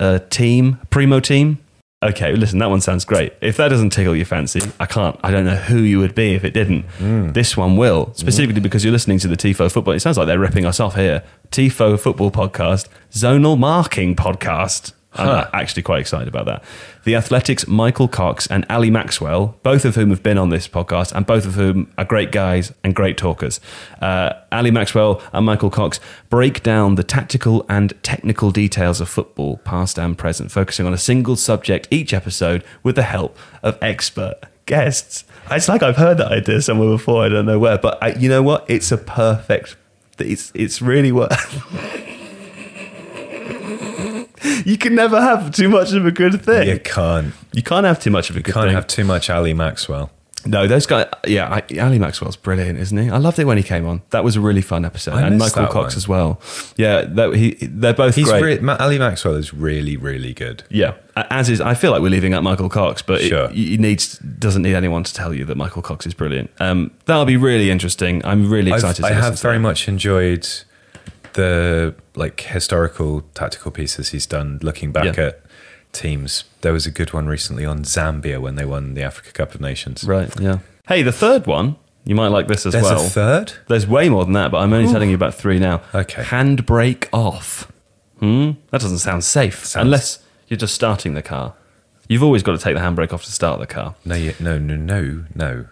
uh, team, primo team. Okay, listen, that one sounds great. If that doesn't tickle your fancy, I can't. I don't know who you would be if it didn't. This one will, specifically because you're listening to the Tifo football. It sounds like they're ripping us off here. Tifo football podcast, zonal marking podcast. I'm actually quite excited about that. The Athletics, Michael Cox and Ali Maxwell, both of whom have been on this podcast, and both of whom are great guys and great talkers. Uh, Ali Maxwell and Michael Cox break down the tactical and technical details of football, past and present, focusing on a single subject each episode with the help of expert guests. It's like I've heard that idea somewhere before. I don't know where, but I, you know what? It's a perfect. It's it's really what. you can never have too much of a good thing. You can't. You can't have too much of a good thing. You Can't have too much Ali Maxwell. No, those guys. Yeah, I, Ali Maxwell's brilliant, isn't he? I loved it when he came on. That was a really fun episode, I and missed Michael that Cox one. as well. Yeah, that, he, they're both He's great. re- Ma- Ali Maxwell is really, really good. yeah, as is. I feel like we're leaving out Michael Cox, but Sure. it, he needs doesn't need anyone to tell you that Michael Cox is brilliant. Um, that'll be really interesting. I'm really I've- excited. I have to very that. much enjoyed the like historical tactical pieces he's done, looking back Yeah. at teams. There was a good one recently on Zambia when they won the Africa Cup of Nations. Right. Yeah. Hey, the third one. You might like this as There's well. a third. There's way more than that, but I'm only telling you about three now. Okay. Handbrake off. Hmm? That doesn't sound safe. Sounds- Unless you're just starting the car. You've always got to take the handbrake off to start the car. No, you, no, no, no, no.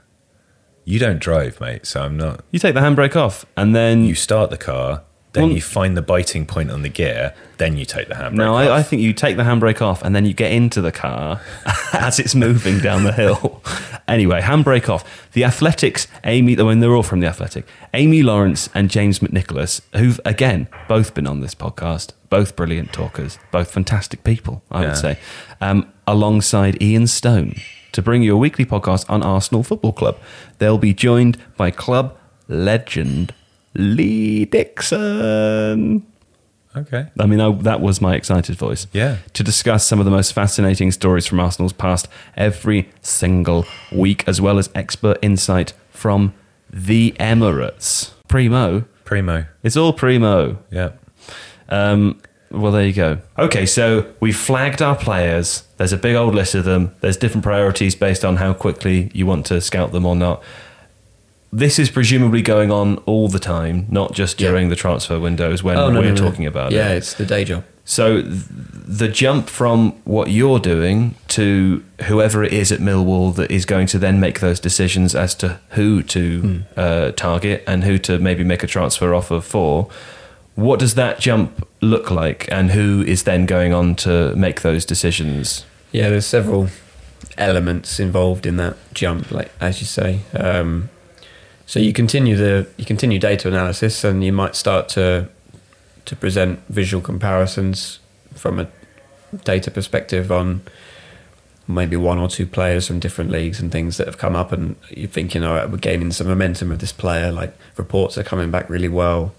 You don't drive, mate. So I'm not. You take the handbrake off and then You start the car, then Well- you find the biting point on the gear, then you take the handbrake. No, off. I, I think you take the handbrake off and then you get into the car as it's moving down the hill. anyway, handbrake off. The Athletics, Amy, I mean, they're all from the Athletic. Amy Lawrence and James McNicholas, who've, again, both been on this podcast, both brilliant talkers, both fantastic people, I Yeah. would say, um, alongside Ian Stone to bring you a weekly podcast on Arsenal Football Club. They'll be joined by club legend Lee Dixon. Okay. I mean, I, that was my excited voice. Yeah. To discuss some of the most fascinating stories from Arsenal's past every single week, as well as expert insight from the Emirates. Primo. Primo. It's all primo. Yeah. Um, well, there you go. Okay, so we flagged our players. There's a big old list of them. There's different priorities based on how quickly you want to scout them or not. This is presumably going on all the time, not just Yeah. during the transfer windows when Oh, no, we're no, no. talking about it. Yeah, it's the day job. So th- the jump from what you're doing to whoever it is at Millwall that is going to then make those decisions as to who to uh, target and who to maybe make a transfer offer for, what does that jump look like, and who is then going on to make those decisions? Yeah, there's several elements involved in that jump, like as you say. Um, so you continue the you continue data analysis, and you might start to to present visual comparisons from a data perspective on maybe one or two players from different leagues and things that have come up, and you're thinking, all right, we're gaining some momentum with this player. Like reports are coming back really well.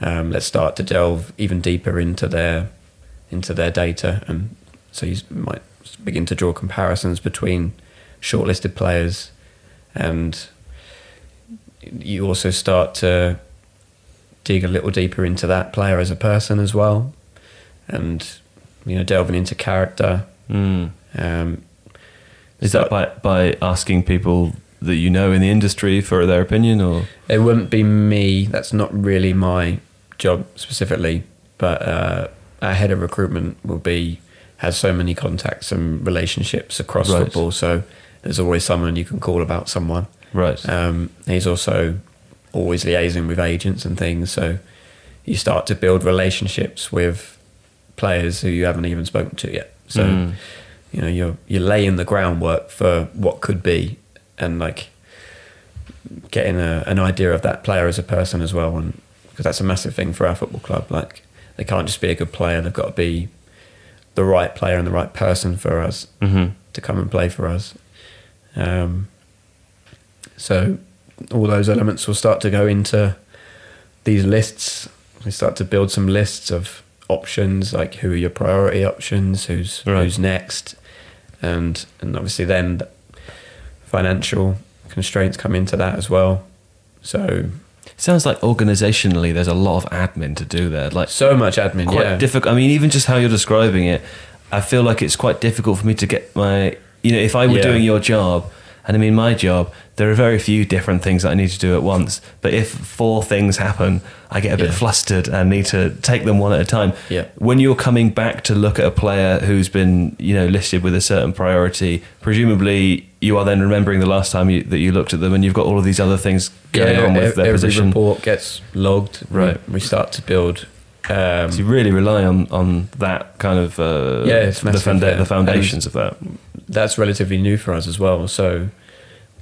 Um, let's start to delve even deeper into their into their data, and so you might begin to draw comparisons between shortlisted players, and you also start to dig a little deeper into that player as a person as well, and you know delving into character. Mm. Um, Is that by, by asking people that you know in the industry for their opinion, or It wouldn't be me. That's not really my job specifically. But uh, our head of recruitment will be has so many contacts and relationships across Right. football. So there's always someone you can call about someone. Right? Um, he's also always liaising with agents and things. So you start to build relationships with players who you haven't even spoken to yet. So Mm. you know you're you're laying the groundwork for what could be, and like getting a, an idea of that player as a person as well. And because that's a massive thing for our football club. Like they can't just be a good player; they've got to be the right player and the right person for us Mhm. to come and play for us. Um, so all those elements will start to go into these lists. We start to build some lists of options, like who are your priority options, who's Right. who's next, and and obviously then the financial constraints come into that as well. So it Sounds like organizationally, there's a lot of admin to do there. Like so much admin, quite yeah. difficult. I mean, even just how you're describing it, I feel like it's quite difficult for me to get my. You know, if I were Yeah. doing your job, and I mean my job, there are very few different things that I need to do at once. But if four things happen, I get a bit Yeah. flustered and need to take them one at a time. Yeah. When you're coming back to look at a player who's been, you know, listed with a certain priority, presumably you are then remembering the last time you, that you looked at them, and you've got all of these other things going on with ev- their every position. report gets logged. We- Right. We, start to build. Um, So you really rely on, on that kind of uh, Yeah, the, yeah. the foundations of that. that's relatively new for us as well. So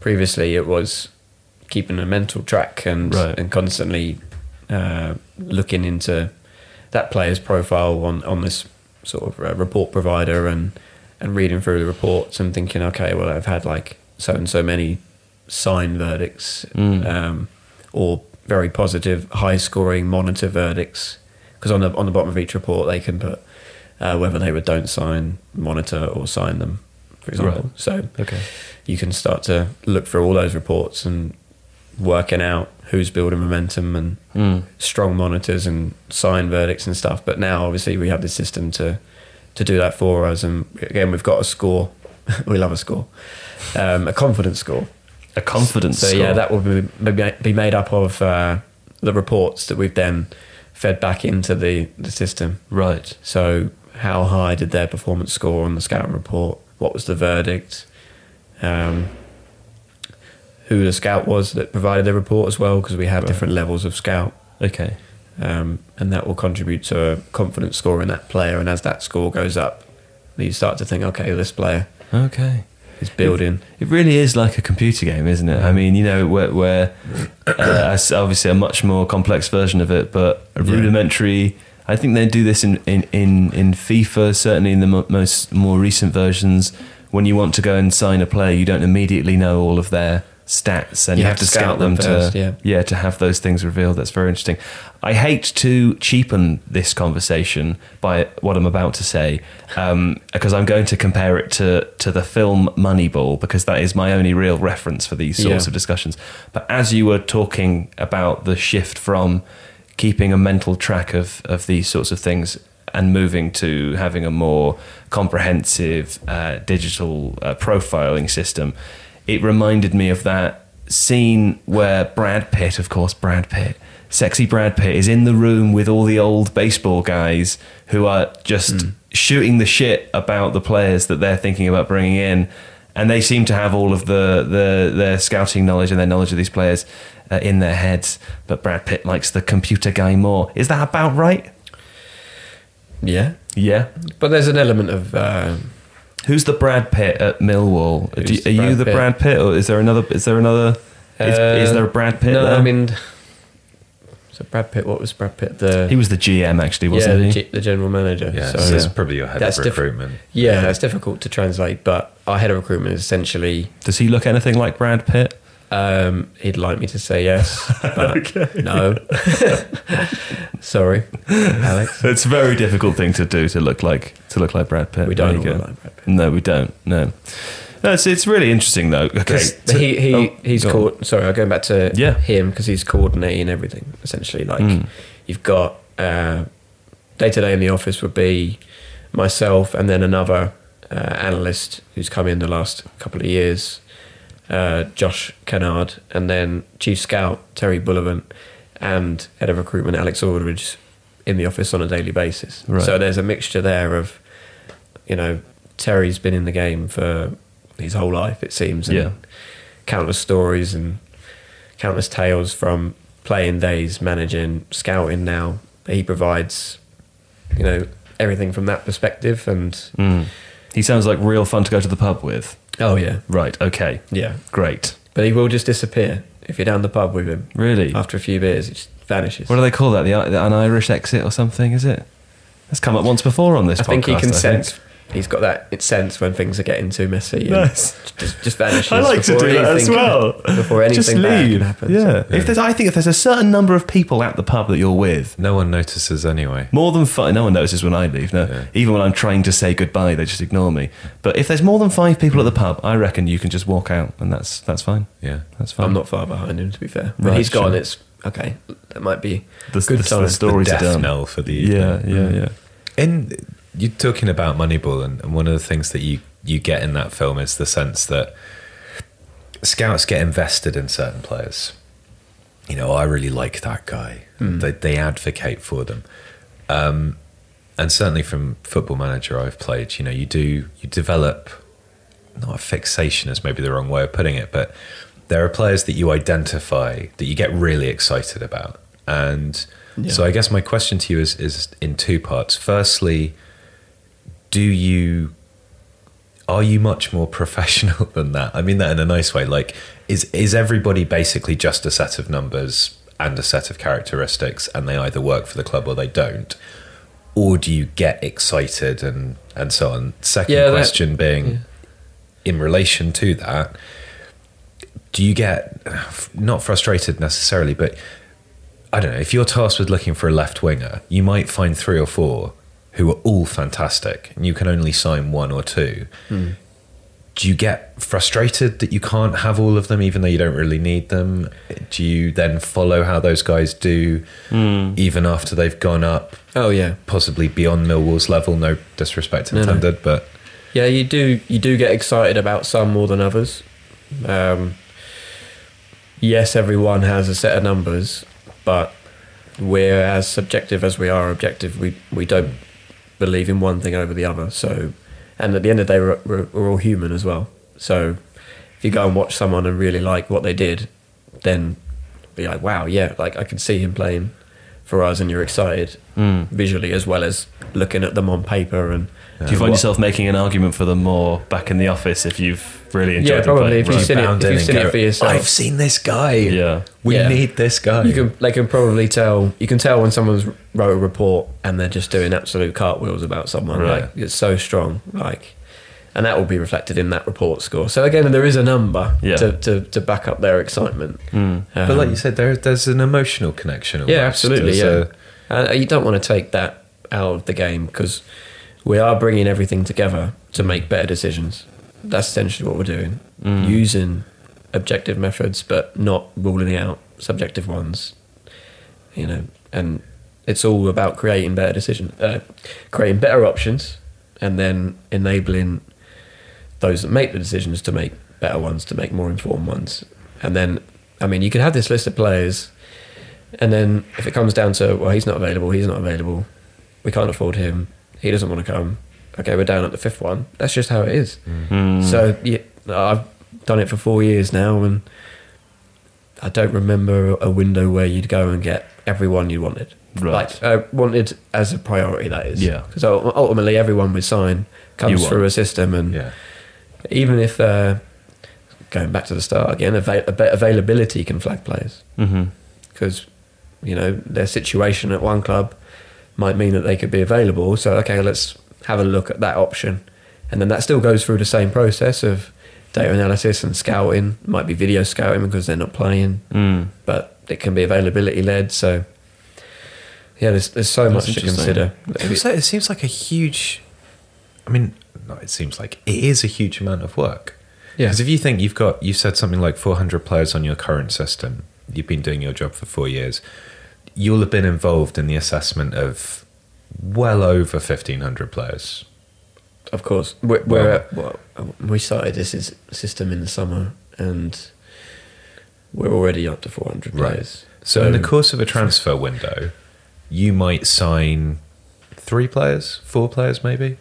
previously it was keeping a mental track and Right. and constantly uh, looking into that player's profile on on this sort of uh, report provider and and reading through the reports and thinking, okay, well I've had like so and so many sign verdicts Mm. um, or very positive, high scoring monitor verdicts. Because on the on the bottom of each report, they can put uh, whether they would don't sign, monitor, or sign them, for example. Right. So Okay. you can start to look through all those reports and working out who's building momentum and Mm. strong monitors and sign verdicts and stuff. But now, obviously, we have this system to to do that for us. And again, we've got a score. we love a score, um, a confidence score. A confidence So score. yeah, that will be, be- be made up of uh, the reports that we've then fed back into the the system. right. So how high did their performance score on the scouting report? What was the verdict? Um, who the scout was that provided the report as well, because we have Right. different levels of scout, Okay. um, and that will contribute to a confidence score in that player. And as that score goes up, you start to think, okay, this player Okay. Is building. It really is like a computer game, isn't it? I mean, you know, where, where uh, it's obviously a much more complex version of it, but a rudimentary. I think they do this in, in, in, in FIFA, certainly in the mo- most more recent versions. When you want to go and sign a player, you don't immediately know all of their stats, and you, have, to scout, them, first, to yeah. yeah to have those things revealed. That's very interesting. I hate to cheapen this conversation by what I'm about to say, um, because I'm going to compare it to to the film Moneyball, because that is my only real reference for these sorts Yeah. of discussions. But as you were talking about the shift from keeping a mental track of of these sorts of things and moving to having a more comprehensive uh, digital uh, profiling system, it reminded me of that scene where Brad Pitt, of course, Brad Pitt, sexy Brad Pitt, is in the room with all the old baseball guys who are just shooting the shit about the players that they're thinking about bringing in. And they seem to have all of the, the their scouting knowledge and their knowledge of these players uh, in their heads. But Brad Pitt likes the computer guy more. Is that about right? Yeah, Yeah. but there's an element of uh, Who's the Brad Pitt at Millwall? Do you- the are you the Pitt? Brad Pitt, or is there another? Is there another? Is, is Uh, there a Brad Pitt? No, there? I mean, so Brad Pitt. What was Brad Pitt? The he was the GM actually, wasn't the, he? G- the general manager. Yeah, so so that's probably your head That's of diff- recruitment. yeah, that's difficult to translate. But our head of recruitment is essentially. Does he look anything like Brad Pitt? Um, he'd like me to say yes, but no. Sorry, Alex. It's a very difficult thing to do to look like to look like Brad Pitt. We don't go. like Brad Pitt. No, we don't. No. No, it's, it's really interesting though. Okay, to- he, he oh, he's on. called. Sorry, I'm going back to Yeah. him because he's coordinating everything. Essentially, like Mm. you've got day to day in the office would be myself and then another uh, analyst who's come in the last couple of years, uh, Josh Kennard, and then chief scout Terry Bullivant, and head of recruitment Alex Aldridge in the office on a daily basis. Right. So there's a mixture there of, you know, Terry's been in the game for his whole life, it seems. And Yeah. Countless stories and countless tales from playing days, managing, scouting now. He provides, you know, everything from that perspective. And Mm. He sounds like real fun to go to the pub with. Oh, yeah. Right. Okay. Yeah. Great. But he will just disappear if you're down the pub with him. Really. After a few beers, it just vanishes. What do they call that? The, the an Irish exit or something? Is it? That's come up once before on this. I think he podcast, can sense. He's got that sense when things are getting too messy. and Nice. Just, just vanishes. I like to do that as well. Before anything Just bad leave. can happen. Yeah. So- If there's, I think if there's a certain number of people at the pub that you're with, No one notices anyway. more than five, no one notices when I leave. No, Yeah. even when I'm trying to say goodbye, they just ignore me. But if there's more than five people at the pub, I reckon you can just walk out, and that's that's fine. Yeah. That's fine. I'm not far behind him, to be fair. When Right, he's gone, sure. it's okay. That might be The, good the, the stories the death done. knell for the evening. Yeah, yeah, yeah. In you're talking about Moneyball, and, and one of the things that you you get in that film is the sense that scouts get invested in certain players. You know, I really like that guy. They they advocate for them, um, and certainly from Football Manager I've played. You know, you do you develop not a fixation is maybe the wrong way of putting it, but there are players that you identify that you get really excited about. And so I guess my question to you is is in two parts. Firstly, do you are you much more professional than that? I mean that in a nice way. Like is is everybody basically just a set of numbers and a set of characteristics and they either work for the club or they don't? Or do you get excited and and so on? Second Yeah, that- question being yeah. in relation to that, do you get not frustrated necessarily, but I don't know if you're tasked with looking for a left winger, you might find three or four who are all fantastic, and you can only sign one or two. Do you get frustrated that you can't have all of them, even though you don't really need them? Do you then follow how those guys do, even after they've gone up, Oh yeah, possibly beyond Millwall's level? No disrespect No, no. intended, but yeah. You do you do get excited about some more than others. Um, yes, everyone has a set of numbers, but we're as subjective as we are objective. We we don't believe in one thing over the other. So, and at the end of the day, we're, we're, we're all human as well. So, if you go and watch someone and really like what they did, then be like, wow, yeah, like I can see him playing for us, and you're excited hmm. visually as well as looking at them on paper and. Do you find what- yourself making an argument for them more back in the office if you've really enjoyed Yeah, them probably, playing? if you've Right. seen it- if you've seen it for yourself. I've seen this guy. Yeah. we Yeah. need this guy. You can, they can probably tell. You can tell when someone's wrote a report and they're just doing absolute cartwheels about someone. Right. Like it's so strong. Like, and that will be reflected in that report score. So again, there is a number Yeah. to, to, to back up their excitement. Um, but like you said, there, there's an emotional connection. yeah, absolutely. There's Yeah, a- uh, you don't want to take that out of the game because we are bringing everything together to make better decisions. That's essentially what we're doing, using objective methods, but not ruling out subjective ones. You know, and it's all about creating better decisions, uh, creating better options, and then enabling those that make the decisions to make better ones, to make more informed ones. And then, I mean, you could have this list of players, and then if it comes down to, well, he's not available, he's not available, we can't afford him, he doesn't want to come. Okay, we're down at the fifth one. That's just how it is. So yeah, I've done it for four years now, and I don't remember a window where you'd go and get everyone you wanted. Right. Like uh, wanted as a priority, that is. Yeah. Because ultimately, everyone we sign comes through a system, and yeah. even if uh, going back to the start again, ava- ava- availability can flag players because you know their situation at one club might mean that they could be available. So okay, let's have a look at that option, and then that still goes through the same process of data analysis and scouting. Might be video scouting because they're not playing, Mm. but it can be availability led. So yeah, there's there's so That's much to consider. It, was like- it seems like a huge. I mean, no, it seems like it is a huge amount of work. Yeah. Because if you think you've got, you said something like 400 players on your current system, you've been doing your job for four years, you'll have been involved in the assessment of well over 1,500 players. Of course, we're, we're well, um, we started this is- system in the summer, and we're already up to 400 players. So, in the um, course of a transfer window, you might sign three players, four players maybe.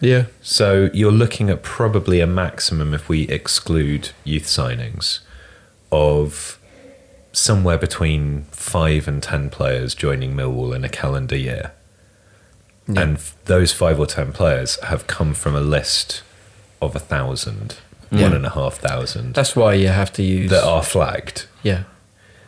yeah, So you're looking at probably a maximum, if we exclude youth signings, of somewhere between five and ten players joining Millwall in a calendar year. Yeah. And those five or ten players have come from a list of a thousand, Yeah. one and a half thousand that's why you have to use that are flagged. yeah.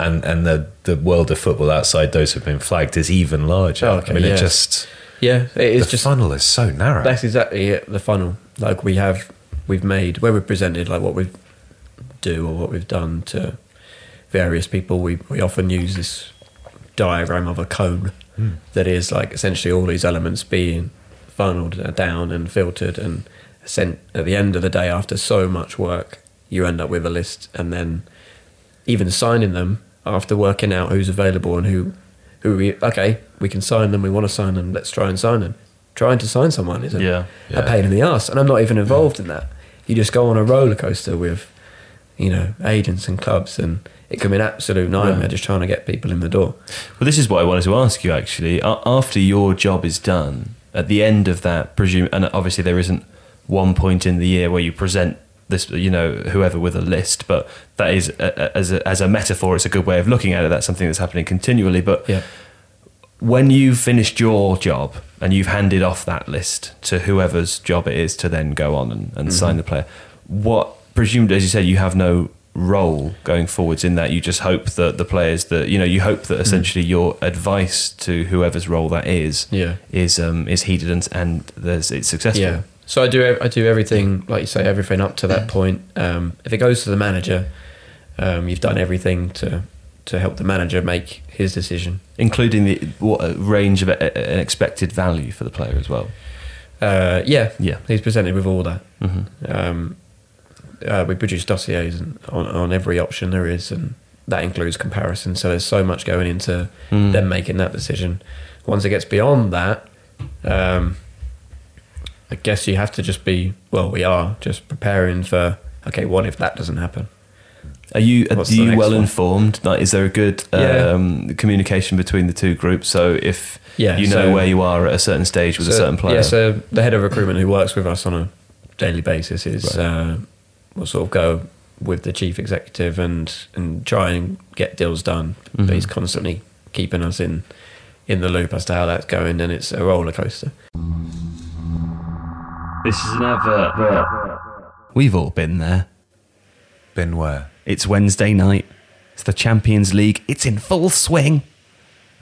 And and the, the world of football outside those who've been flagged is even larger. Oh, okay, I mean, yeah. it just Yeah, it is the just funnel is so narrow. that's exactly it. The funnel, like we have, we've made where we've presented like what we do or what we've done to various people. We we often use this diagram of a cone hmm. that is like essentially all these elements being funneled down and filtered and sent at the end of the day after so much work you end up with a list and then even signing them after working out who's available and who who we okay we can sign them we want to sign them let's try and sign them trying to sign someone is a, Yeah. Yeah. a pain in the ass and I'm not even involved in that you just go on a roller coaster with you know agents and clubs and it can be an absolute nightmare Yeah. just trying to get people in the door Well, this is what I wanted to ask you actually. After your job is done, at the end of that, presume, and obviously there isn't one point in the year where you present this, you know, whoever with a list, but that is a, as a, as a metaphor. It's a good way of looking at it. That's something that's happening continually. But yeah when you've finished your job and you've handed off that list to whoever's job it is to then go on and, and mm-hmm. sign the player, what presumed, as you said, you have no role going forwards in that. You just hope that the players that you know, you hope that essentially your advice to whoever's role that is, Yeah. is um, is heeded and and there's it's successful. Yeah. So I do I do everything like you say everything up to that point. Um, if it goes to the manager, Um, you've done everything to to help the manager make his decision. including the what a range of an expected value for the player as well. Uh, yeah, Yeah. he's presented with all that. hmm Um, uh, we produce dossiers on, on every option there is, and that includes comparison. So there's so much going into Mm. them making that decision. Once it gets beyond that, um, I guess you have to just be well. We are just preparing for okay. What if that doesn't happen? Are you are What's you well one? informed? Like, is there a good Yeah. um, communication between the two groups? So if Yeah, you know so- where you are at a certain stage with a certain player, Yeah, so the head of recruitment who works with us on a daily basis is Right. uh, will sort of go with the chief executive and and try and get deals done. Mhm. But he's constantly keeping us in in the loop as to how that's going, and it's a roller coaster. this is an advert. We've all been there. Been where? It's Wednesday night. It's the Champions League. It's in full swing.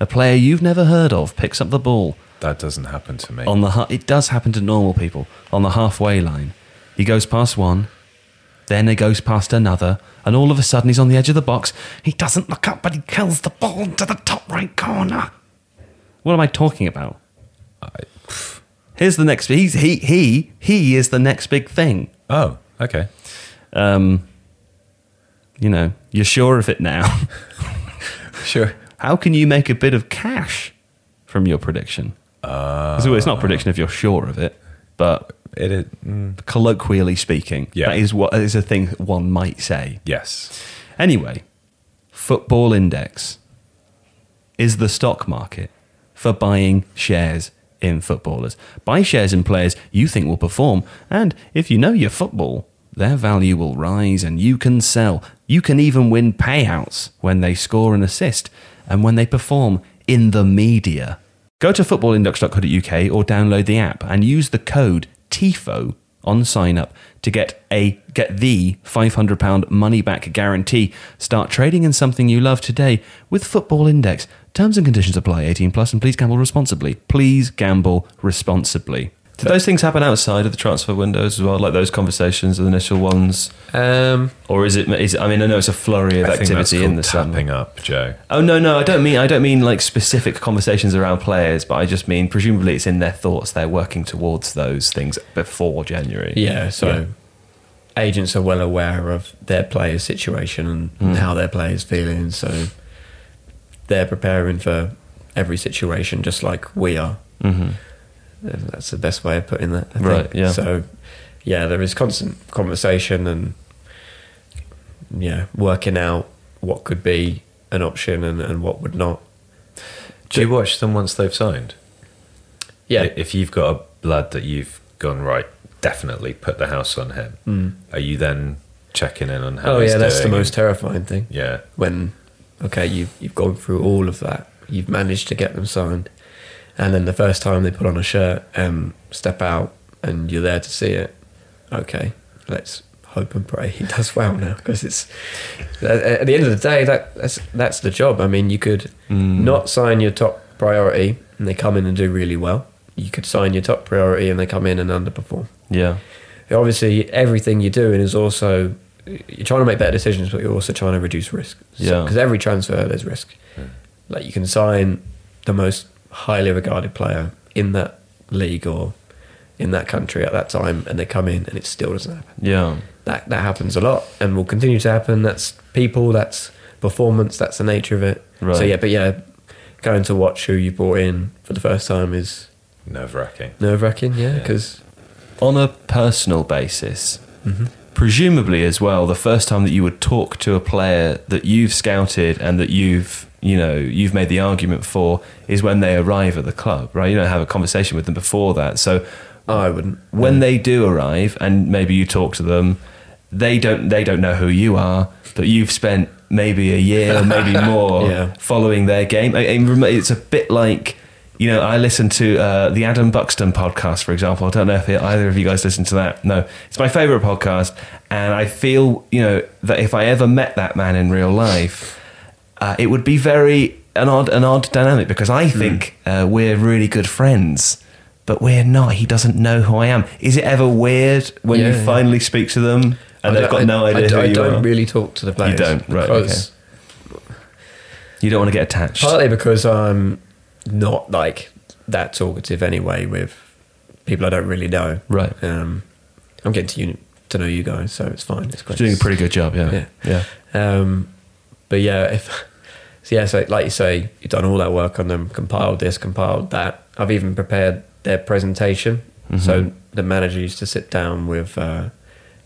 A player you've never heard of picks up the ball That doesn't happen to me. on the. ha- It does happen to normal people on the halfway line. He goes past one, then he goes past another, and all of a sudden he's on the edge of the box. He doesn't look up, but he kills the ball into the top right corner. What am I talking about? Here's the next. He's he he he is the next big thing. oh, okay. Um, you know, you're sure of it now. Sure. How can you make a bit of cash from your prediction? Uh, so it's not a prediction if you're sure of it, but it is. Mm, colloquially speaking, Yeah. that is what is a thing that one might say. yes. Anyway, Football Index is the stock market for buying shares in footballers. Buy shares in players you think will perform, and if you know your football, their value will rise and you can sell. You can even win payouts when they score an assist and when they perform in the media. Go to footballindex.co.uk or download the app and use the code TIFO on sign up to get a get the 500 pound money back guarantee. Start trading in something you love today with Football Index. Terms and conditions apply. 18 plus and please gamble responsibly. Please gamble responsibly. Did those things happen outside of the transfer windows as well, like those conversations, the initial ones, Um, or is it? Is it I mean, I know it's a flurry of I think that's activity in called the summer. tapping up, Joe. Oh no, no, I don't mean I don't mean like specific conversations around players, but I just mean presumably it's in their thoughts. They're working towards those things before January. yeah, so agents are well aware of their players' situation and, and Mm. how their players feeling, so they're preparing for every situation just like we are. That's the best way of putting that. I Right, think. yeah. So, yeah, there is constant conversation and yeah, working out what could be an option and, and what would not. Do you watch them once they've signed? Yeah, If you've got a lad that you've gone right, definitely put the house on him. Mm. Are you then checking in on how? oh yeah, that's the most terrifying thing. Yeah. When okay, you've you've gone through all of that, you've managed to get them signed, and then the first time they put on a shirt and step out, and you're there to see it. Okay, let's hope and pray he does well now because it's at at the end of the day that that's that's the job. I mean, you could Mm. not sign your top priority and they come in and do really well. You could sign your top priority and they come in and underperform. Yeah. Obviously, everything you're doing is also you're trying to make better decisions, but you're also trying to reduce risk. Yeah. Because every transfer there's risk. Like you can sign the most highly regarded player in that league or in that country at that time, and they come in and it still doesn't happen. Yeah. That that happens a lot and will continue to happen. That's people. That's performance. That's the nature of it. Right. So yeah, but yeah, going to watch who you brought in for the first time is Nerve wracking. nerve wracking. Yeah, Yeah. because On a personal basis, Mm-hmm. Presumably as well, the first time that you would talk to a player that you've scouted and that you've you know you've made the argument for is when they arrive at the club, right? You don't have a conversation with them before that. So oh, I wouldn't. when they do arrive and maybe you talk to them they don't they don't know who you are but you've spent maybe a year or maybe more Yeah. following their game I- I rem- it's a bit like you know i listen to uh, the adam buxton podcast for example i don't know if either of you guys listen to that no it's my favorite podcast and i feel you know that if i ever met that man in real life uh, it would be very an odd an odd dynamic because I Hmm. think uh, we're really good friends, but we're not. He doesn't know who I am. Is it ever weird when Yeah, you yeah. finally speak to them and I they've got no I- idea I, who I you don't are. really talk to the players. You don't, right, Because, You don't want to get attached. Partly because I'm not like that talkative anyway with people I don't really know. Right. Um, I'm getting to you to know you guys, so it's fine. It's great. You're doing a pretty good job, yeah. Yeah. Yeah. Um, but yeah, if so yeah, so like you say, you've done all that work on them, compiled this, compiled that. I've even prepared their presentation. Mm-hmm. So the manager used to sit down with uh,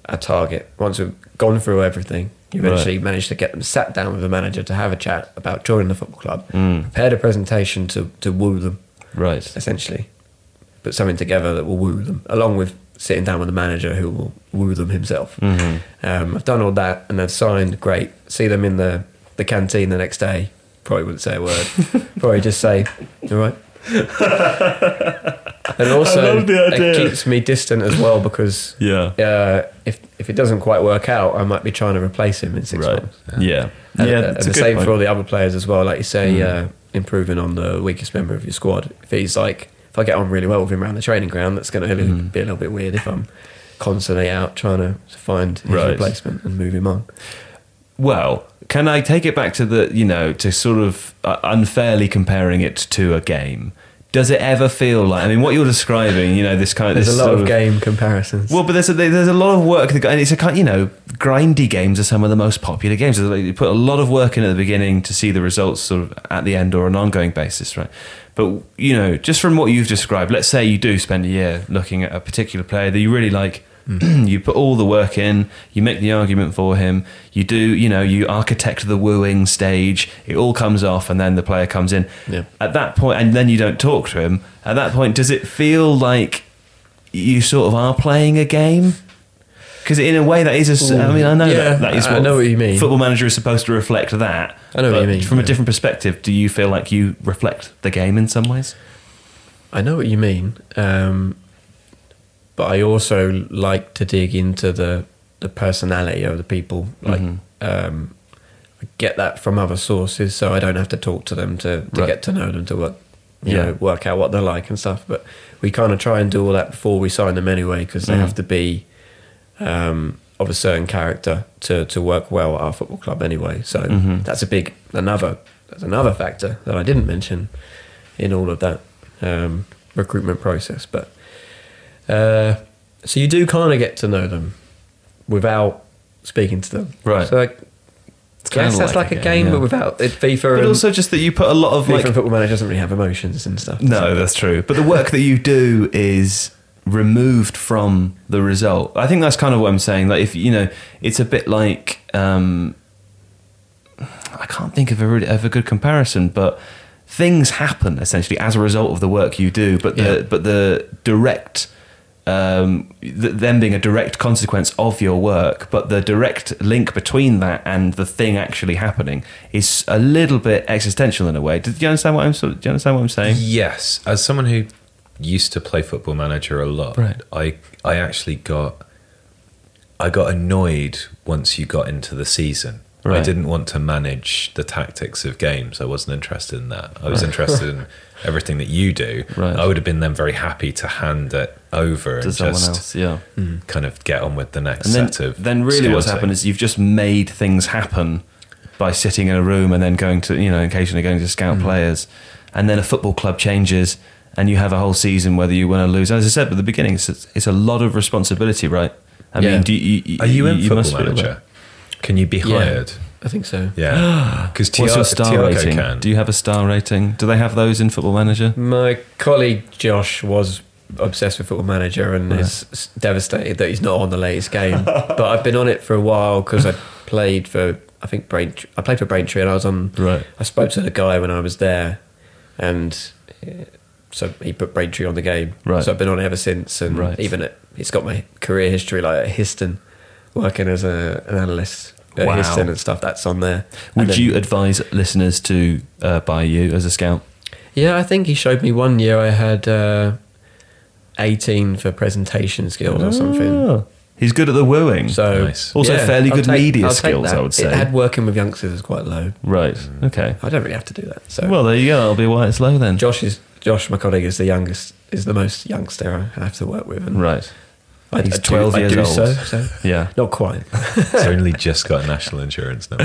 a target. Once we've gone through everything, you Right. eventually managed to get them sat down with the manager to have a chat about joining the football club. Mm. Prepared a presentation to to woo them Right. essentially. Put something together that will woo them, along with sitting down with the manager who will woo them himself. Mm-hmm. Um, I've done all that and they've signed. Great. See them in the, the canteen the next day. Probably wouldn't say a word. Probably just say, "All right." And also, I love the idea. it keeps me distant as well because Yeah. uh, if if it doesn't quite work out, I might be trying to replace him in six Right. months. Yeah. And, Yeah. and the same point. for all the other players as well. Like you say, Mm. uh, improving on the weakest member of your squad. If he's like, if I get on really well with him around the training ground, that's going to Mm. be a little bit weird if I'm constantly out trying to find his Right. replacement and move him on. Well, can I take it back to the, you know, to sort of uh, unfairly comparing it to a game? Does it ever feel like, I mean, what you're describing, you know, this kind of. There's this a lot sort of game comparisons. Well, but there's a, there's a lot of work, that and it's a kind, you know, grindy games are some of the most popular games. You put a lot of work in at the beginning to see the results sort of at the end or an ongoing basis, right? But you know, just from what you've described, let's say you do spend a year looking at a particular player that you really like. you put all the work in, you make the argument for him, you do, you know, you architect the wooing stage, it all comes off, and then the player comes in. Yeah. At that point, and then you don't talk to him, at that point, does it feel like you sort of are playing a game? Because in a way, that is. I mean, I know Yeah, that, that is I know what you mean. Football manager is supposed to reflect that. I know what you mean, From a different perspective, do you feel like you reflect the game in some ways? I know what you mean, um, but I also like to dig into the the personality of the people. Like, Mhm. um, I get that from other sources, so I don't have to talk to them to, to Right. get to know them to work, you Yeah. know, work out what they're like and stuff. But we kind of try and do all that before we sign them anyway, because they Mhm. have to be um, of a certain character to to work well at our football club anyway. So Mhm. that's a big another that's another factor that I didn't mention in all of that um, recruitment process. But uh, so you do kind of get to know them without speaking to them, Right. So like, It's yes, that's like, a game, yeah. but without it. FIFA But and also just that you put a lot of FIFA like and Football Manager doesn't really have emotions and stuff. No, it? that's true. But the work that you do is removed from the result. I think that's kind of what I'm saying. Like if you know, it's a bit like um, I can't think of a really, of a good comparison, but things happen essentially as a result of the work you do. But the Yeah. but the direct um, th- them being a direct consequence of your work, but the direct link between that and the thing actually happening is a little bit existential in a way. Do you understand what I'm? Do you understand what I'm saying? Yes, as someone who used to play Football Manager a lot, Right. I I actually got I got annoyed once you got into the season. I didn't want to manage the tactics of games. I wasn't interested in that. I was interested in everything that you do. Right. I would have been then very happy to hand it over to and someone just else. Yeah. kind of get on with the next And then, set of. then really what's scouting. happened is you've just made things happen by sitting in a room and then going to, you know, occasionally going to scout Mm. players. And then a football club changes and you have a whole season whether you win or lose. As I said at the beginning, it's, it's a lot of responsibility, right? I Yeah. mean, do you, you, Are you in must Football. Manager? Can you be Yeah. Hired? I think so. Yeah, because What's your star rating? Can. Do you have a star rating? Do they have those in Football Manager? My colleague Josh was obsessed with Football Manager and Right. is devastated that he's not on the latest game. but I've been on it for a while because I played for I think Braintree. I played for Braintree and I was on. Right. I spoke to the guy when I was there, and uh, so he put Braintree on the game. Right. So I've been on it ever since, and Right. even at, it's got my career history like at Histon, working as a, an analyst at Wow. Histon and stuff. That's on there. Would then- you advise listeners to uh, buy you as a scout? Yeah, I think he showed me one year I had uh, 18 for presentation skills or something. Oh. He's good at the wooing. So Nice. Also yeah, fairly I'll good take- media I'll skills. I would say. It had working with youngsters is quite low. right. Okay. I don't really have to do that. So Well, there you go. That'll be why it's low then. Josh is Josh, my colleague, is the youngest, is the most youngster I have to work with, and Right. I, He's I do- 12 I years do old. So, so. Yeah. Not quite. He's only just got a national insurance number.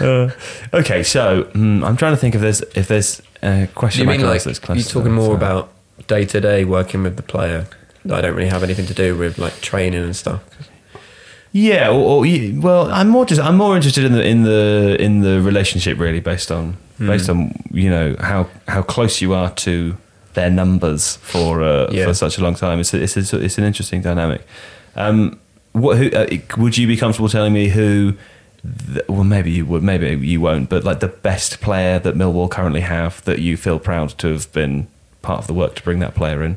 Uh, okay, so mm, I'm trying to think if there's if there's a question. you mean like that's close you're talking that, more so- about day to day working with the player? that I don't really have anything to do with like training and stuff. Yeah, or, or well, I'm more just I'm more interested in the in the in the relationship really based on Hmm. based on you know how how close you are to their numbers for uh, Yeah. for such a long time. It's a, it's a, it's an interesting dynamic. Um, what who uh, would you be comfortable telling me who? Well, maybe you would, maybe you won't. But like the best player that Millwall currently have that you feel proud to have been part of the work to bring that player in.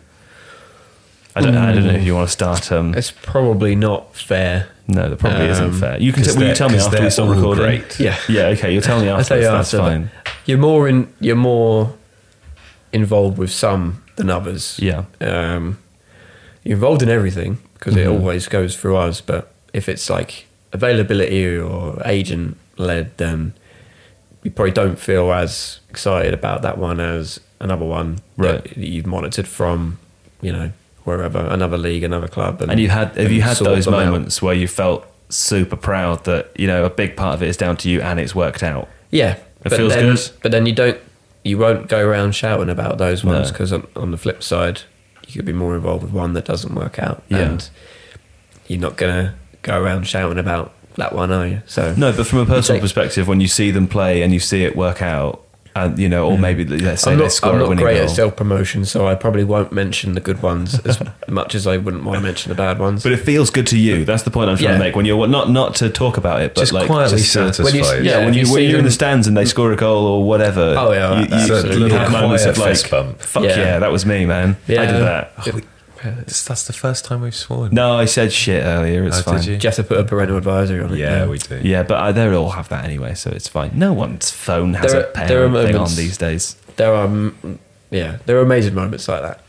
I don't. I don't know if you want to start. Um, It's probably not fair. no, that probably isn't Um, fair. You can. T- will you tell me after we stop recording? great. Yeah. Yeah. Okay. You'll tell me I'll after. tell you That's after, but fine. You're more in. You're more involved with some than others. Yeah. Um, you're involved in everything because it Mhm. always goes through us. But if it's like availability or agent led, then you probably don't feel as excited about that one as another one Right. that you've monitored from, you know, wherever another league, another club. And you had. Have and you had those them out. moments where you felt super proud that you know a big part of it is down to you and it's worked out? Yeah, It feels then, good. But then you don't, you won't go around shouting about those ones No. because on, on the flip side, you could be more involved with one that doesn't work out, Yeah. and you're not gonna go around shouting about that one, are you? So No, but from a personal take- perspective, when you see them play and you see it work out, and you know, or mm. maybe let's say I'm they not, score I'm a not winning great goal. at self promotion, so I probably won't mention the good ones as much as I wouldn't want to mention the bad ones. But it feels good to you. That's the point I'm trying Yeah. to make. When you're not not to talk about it, but Just like quietly just to- satisfied. When you- Yeah, Yeah, when if you you when see you're in the them- stands and they score a goal or whatever. Oh, yeah, you, you, absolutely. you Yeah. have moments of like, fist bump. fuck Yeah. yeah. that was me, man. I Yeah. did that. That's, that's the first time we've sworn. No, I said shit earlier. It's Oh, fine. did you? Do you have to put a parental advisory on it? Yeah, we do. Yeah, but I, they all have that anyway, so it's fine. No one's phone has There a are- parent there are thing on these days. there are yeah there are amazing moments like that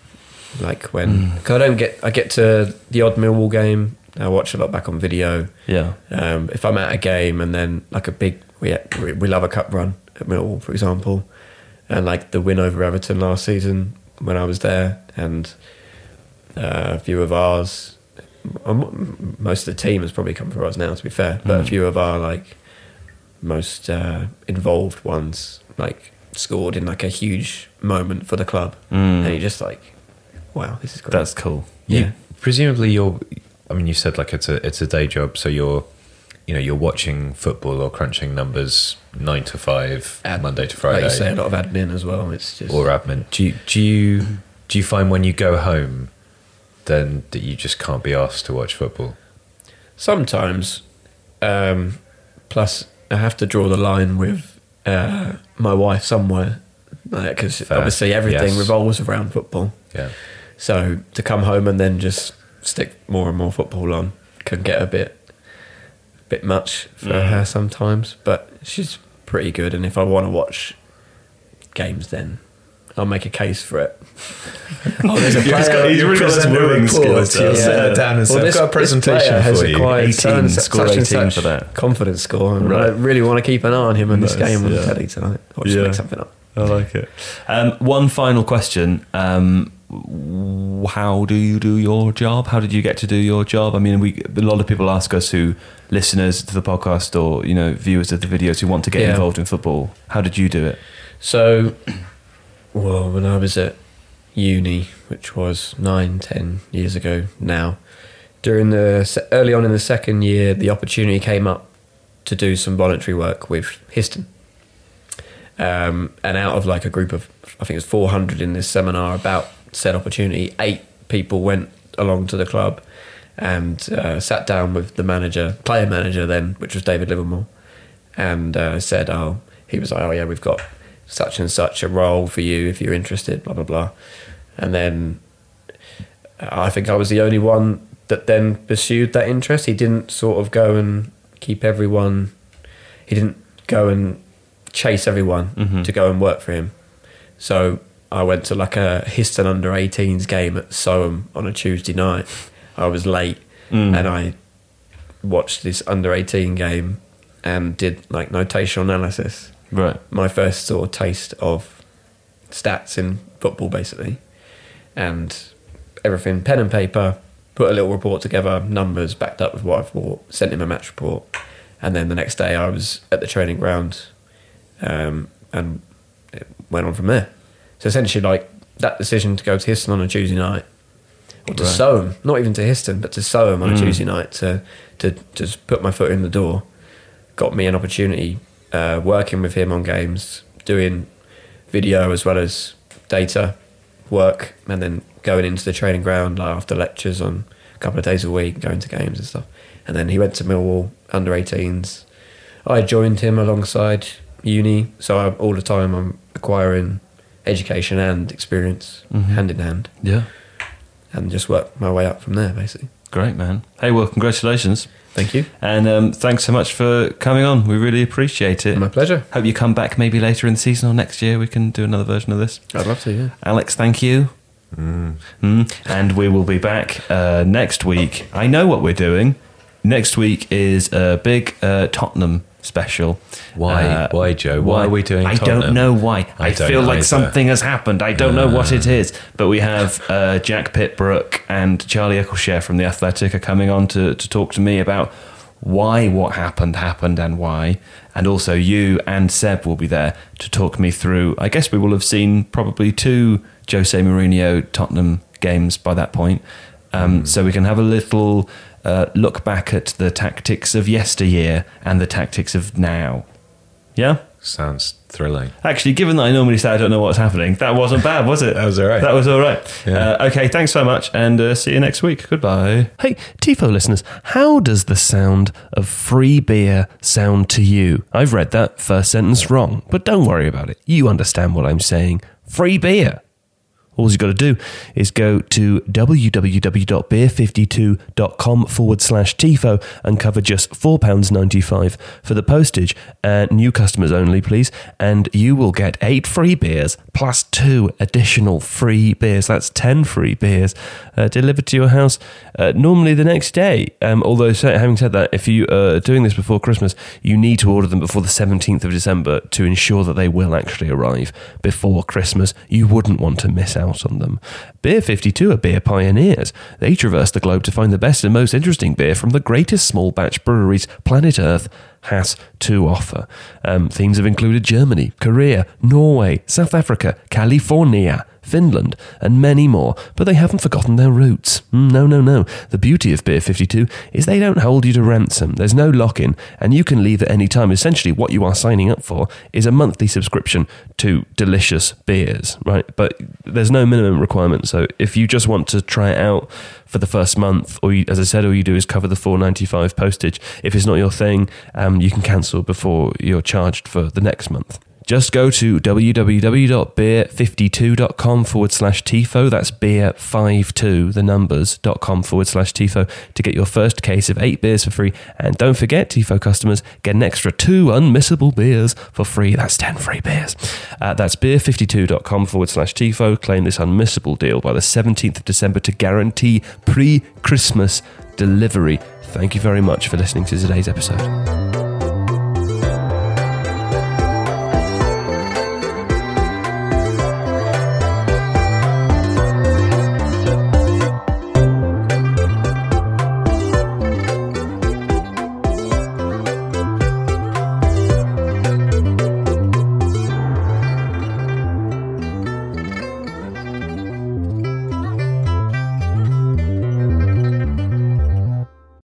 like when Mm. cause i don't get i get to the odd millwall game i watch a lot back on video Yeah. um, if i'm at a game and then like a big we, we love a cup run at millwall for example and like the win over everton last season when i was there and uh, a few of ours most of the team has probably come for us now to be fair but a Mm. few of our like most uh, involved ones like scored in like a huge moment for the club Mm. and you're just like wow this is great That's cool. You- Yeah. presumably you're. I mean, you said like it's a it's a day job, so you're, you know, you're watching football or crunching numbers nine to five, Ad- Monday to like Friday, you say a lot of admin as well it's just or admin. Do you, do you do you find when you go home, then that you just can't be asked to watch football? sometimes um, plus i have to draw the line with uh, my wife somewhere because Fair. obviously everything Yes. revolves around football Yeah. so to come home and then just stick more and more football on can get a bit bit much for Mm. her sometimes but she's pretty good and if i want to watch games then I'll make a case for it. oh, there's a He's got- player- he's really got present a wooing report, skills, you'll does sit he? down and say, "I've this- got a this presentation has for you." 18, such score such 18 such for that. confidence score, and Right. I really want to keep an eye on him in this Nice, game on yeah. the telly tonight. Or just Yeah. make something up. I like it. Um, one final question. Um, how do you do your job? How did you get to do your job? I mean, we a lot of people ask us who listeners to the podcast or you know viewers of the videos who want to get Yeah. involved in football. How did you do it? So, well, when I was at uni, which was nine, ten years ago now, during the early on in the second year, the opportunity came up to do some voluntary work with Histon. Um, and out of like a group of, I think it was 400 in this seminar about said opportunity, eight people went along to the club and uh, sat down with the manager, player manager then, which was David Livermore, and uh, said, "Oh, he was like, oh yeah, we've got such and such a role for you if you're interested." Blah blah blah, and then I think I was the only one that then pursued that interest. He didn't sort of go and keep everyone. He didn't go and chase everyone Mhm. to go and work for him. So I went to like a Histon under 18s game at Soham on a Tuesday night. I was late Mm. and I watched this under 18 game and did like notational analysis. Right. My first sort of taste of stats in football, basically, and everything pen and paper, put a little report together, numbers backed up with what I've bought, sent him a match report, and then the next day I was at the training ground, um, and it went on from there. So essentially, like that decision to go to Histon on a Tuesday night, or to Right. Soham, not even to Histon, but to Soham on a Mm. Tuesday night to to just put my foot in the door, got me an opportunity uh, working with him on games, doing video as well as data work, and then going into the training ground like after lectures on a couple of days a week, going to games and stuff. And then he went to Millwall under 18s. I joined him alongside uni, so I, all the time I'm acquiring education and experience Mhm. hand in hand, Yeah. and just work my way up from there, basically. Great, man. Hey, well, congratulations. Thank you. And um, thanks so much for coming on. We really appreciate it. My pleasure. Hope you come back maybe later in the season or next year. We can do another version of this. I'd love to. Yeah. Alex, thank you. Mm. And we will be back uh, next week. I know what we're doing. Next week is a big uh, Tottenham special. Why? Uh, Why, Joe? Why are we doing I Tottenham? don't know why. I, I feel like either. something has happened. I don't know what it is. But we have uh, Jack Pitt-Brooke and Charlie Eccleshare from The Athletic are coming on to, to talk to me about why what happened happened and why. And also you and Seb will be there to talk me through. I guess we will have seen probably two Jose Mourinho Tottenham games by that point. Um, So we can have a little uh, look back at the tactics of yesteryear and the tactics of now. Yeah? Sounds thrilling. Actually, given that I normally say I don't know what's happening, that wasn't bad, was it? That was all right. That was all right. Yeah. Uh, okay, thanks so much, and uh, see you next week. Goodbye. Hey, TIFO listeners, how does the sound of free beer sound to you? I've read that first sentence wrong, but don't worry about it. You understand what I'm saying. Free beer. All you've got to do is go to www.beer52.com forward slash TIFO and cover just £4.95 for the postage. Uh, new customers only, please. And you will get eight free beers plus two additional free beers. That's 10 free beers uh, delivered to your house uh, normally the next day. Um, although, having said that, if you are doing this before Christmas, you need to order them before the 17th of December to ensure that they will actually arrive before Christmas. You wouldn't want to miss out on them. Beer 52 are beer pioneers. They traverse the globe to find the best and most interesting beer from the greatest small batch breweries planet Earth has to offer. Um, themes have included Germany, Korea, Norway, South Africa, California. Finland, and many more, but they haven't forgotten their roots. Mm, No, no, no. The beauty of Beer 52 is they don't hold you to ransom. There's no lock in, and you can leave at any time. Essentially, what you are signing up for is a monthly subscription to delicious beers, right? But there's no minimum requirement. So if you just want to try it out for the first month, or you, as I said, all you do is cover the 4.95 postage. If it's not your thing, um, you can cancel before you're charged for the next month. Just go to www.beer52.com forward slash TIFO. That's beer52, the numbers, dot com forward slash TIFO to get your first case of eight beers for free. And don't forget, TIFO customers get an extra two unmissable beers for free. That's 10 free beers. Uh, that's beer52.com forward slash TIFO. Claim this unmissable deal by the 17th of December to guarantee pre Christmas delivery. Thank you very much for listening to today's episode.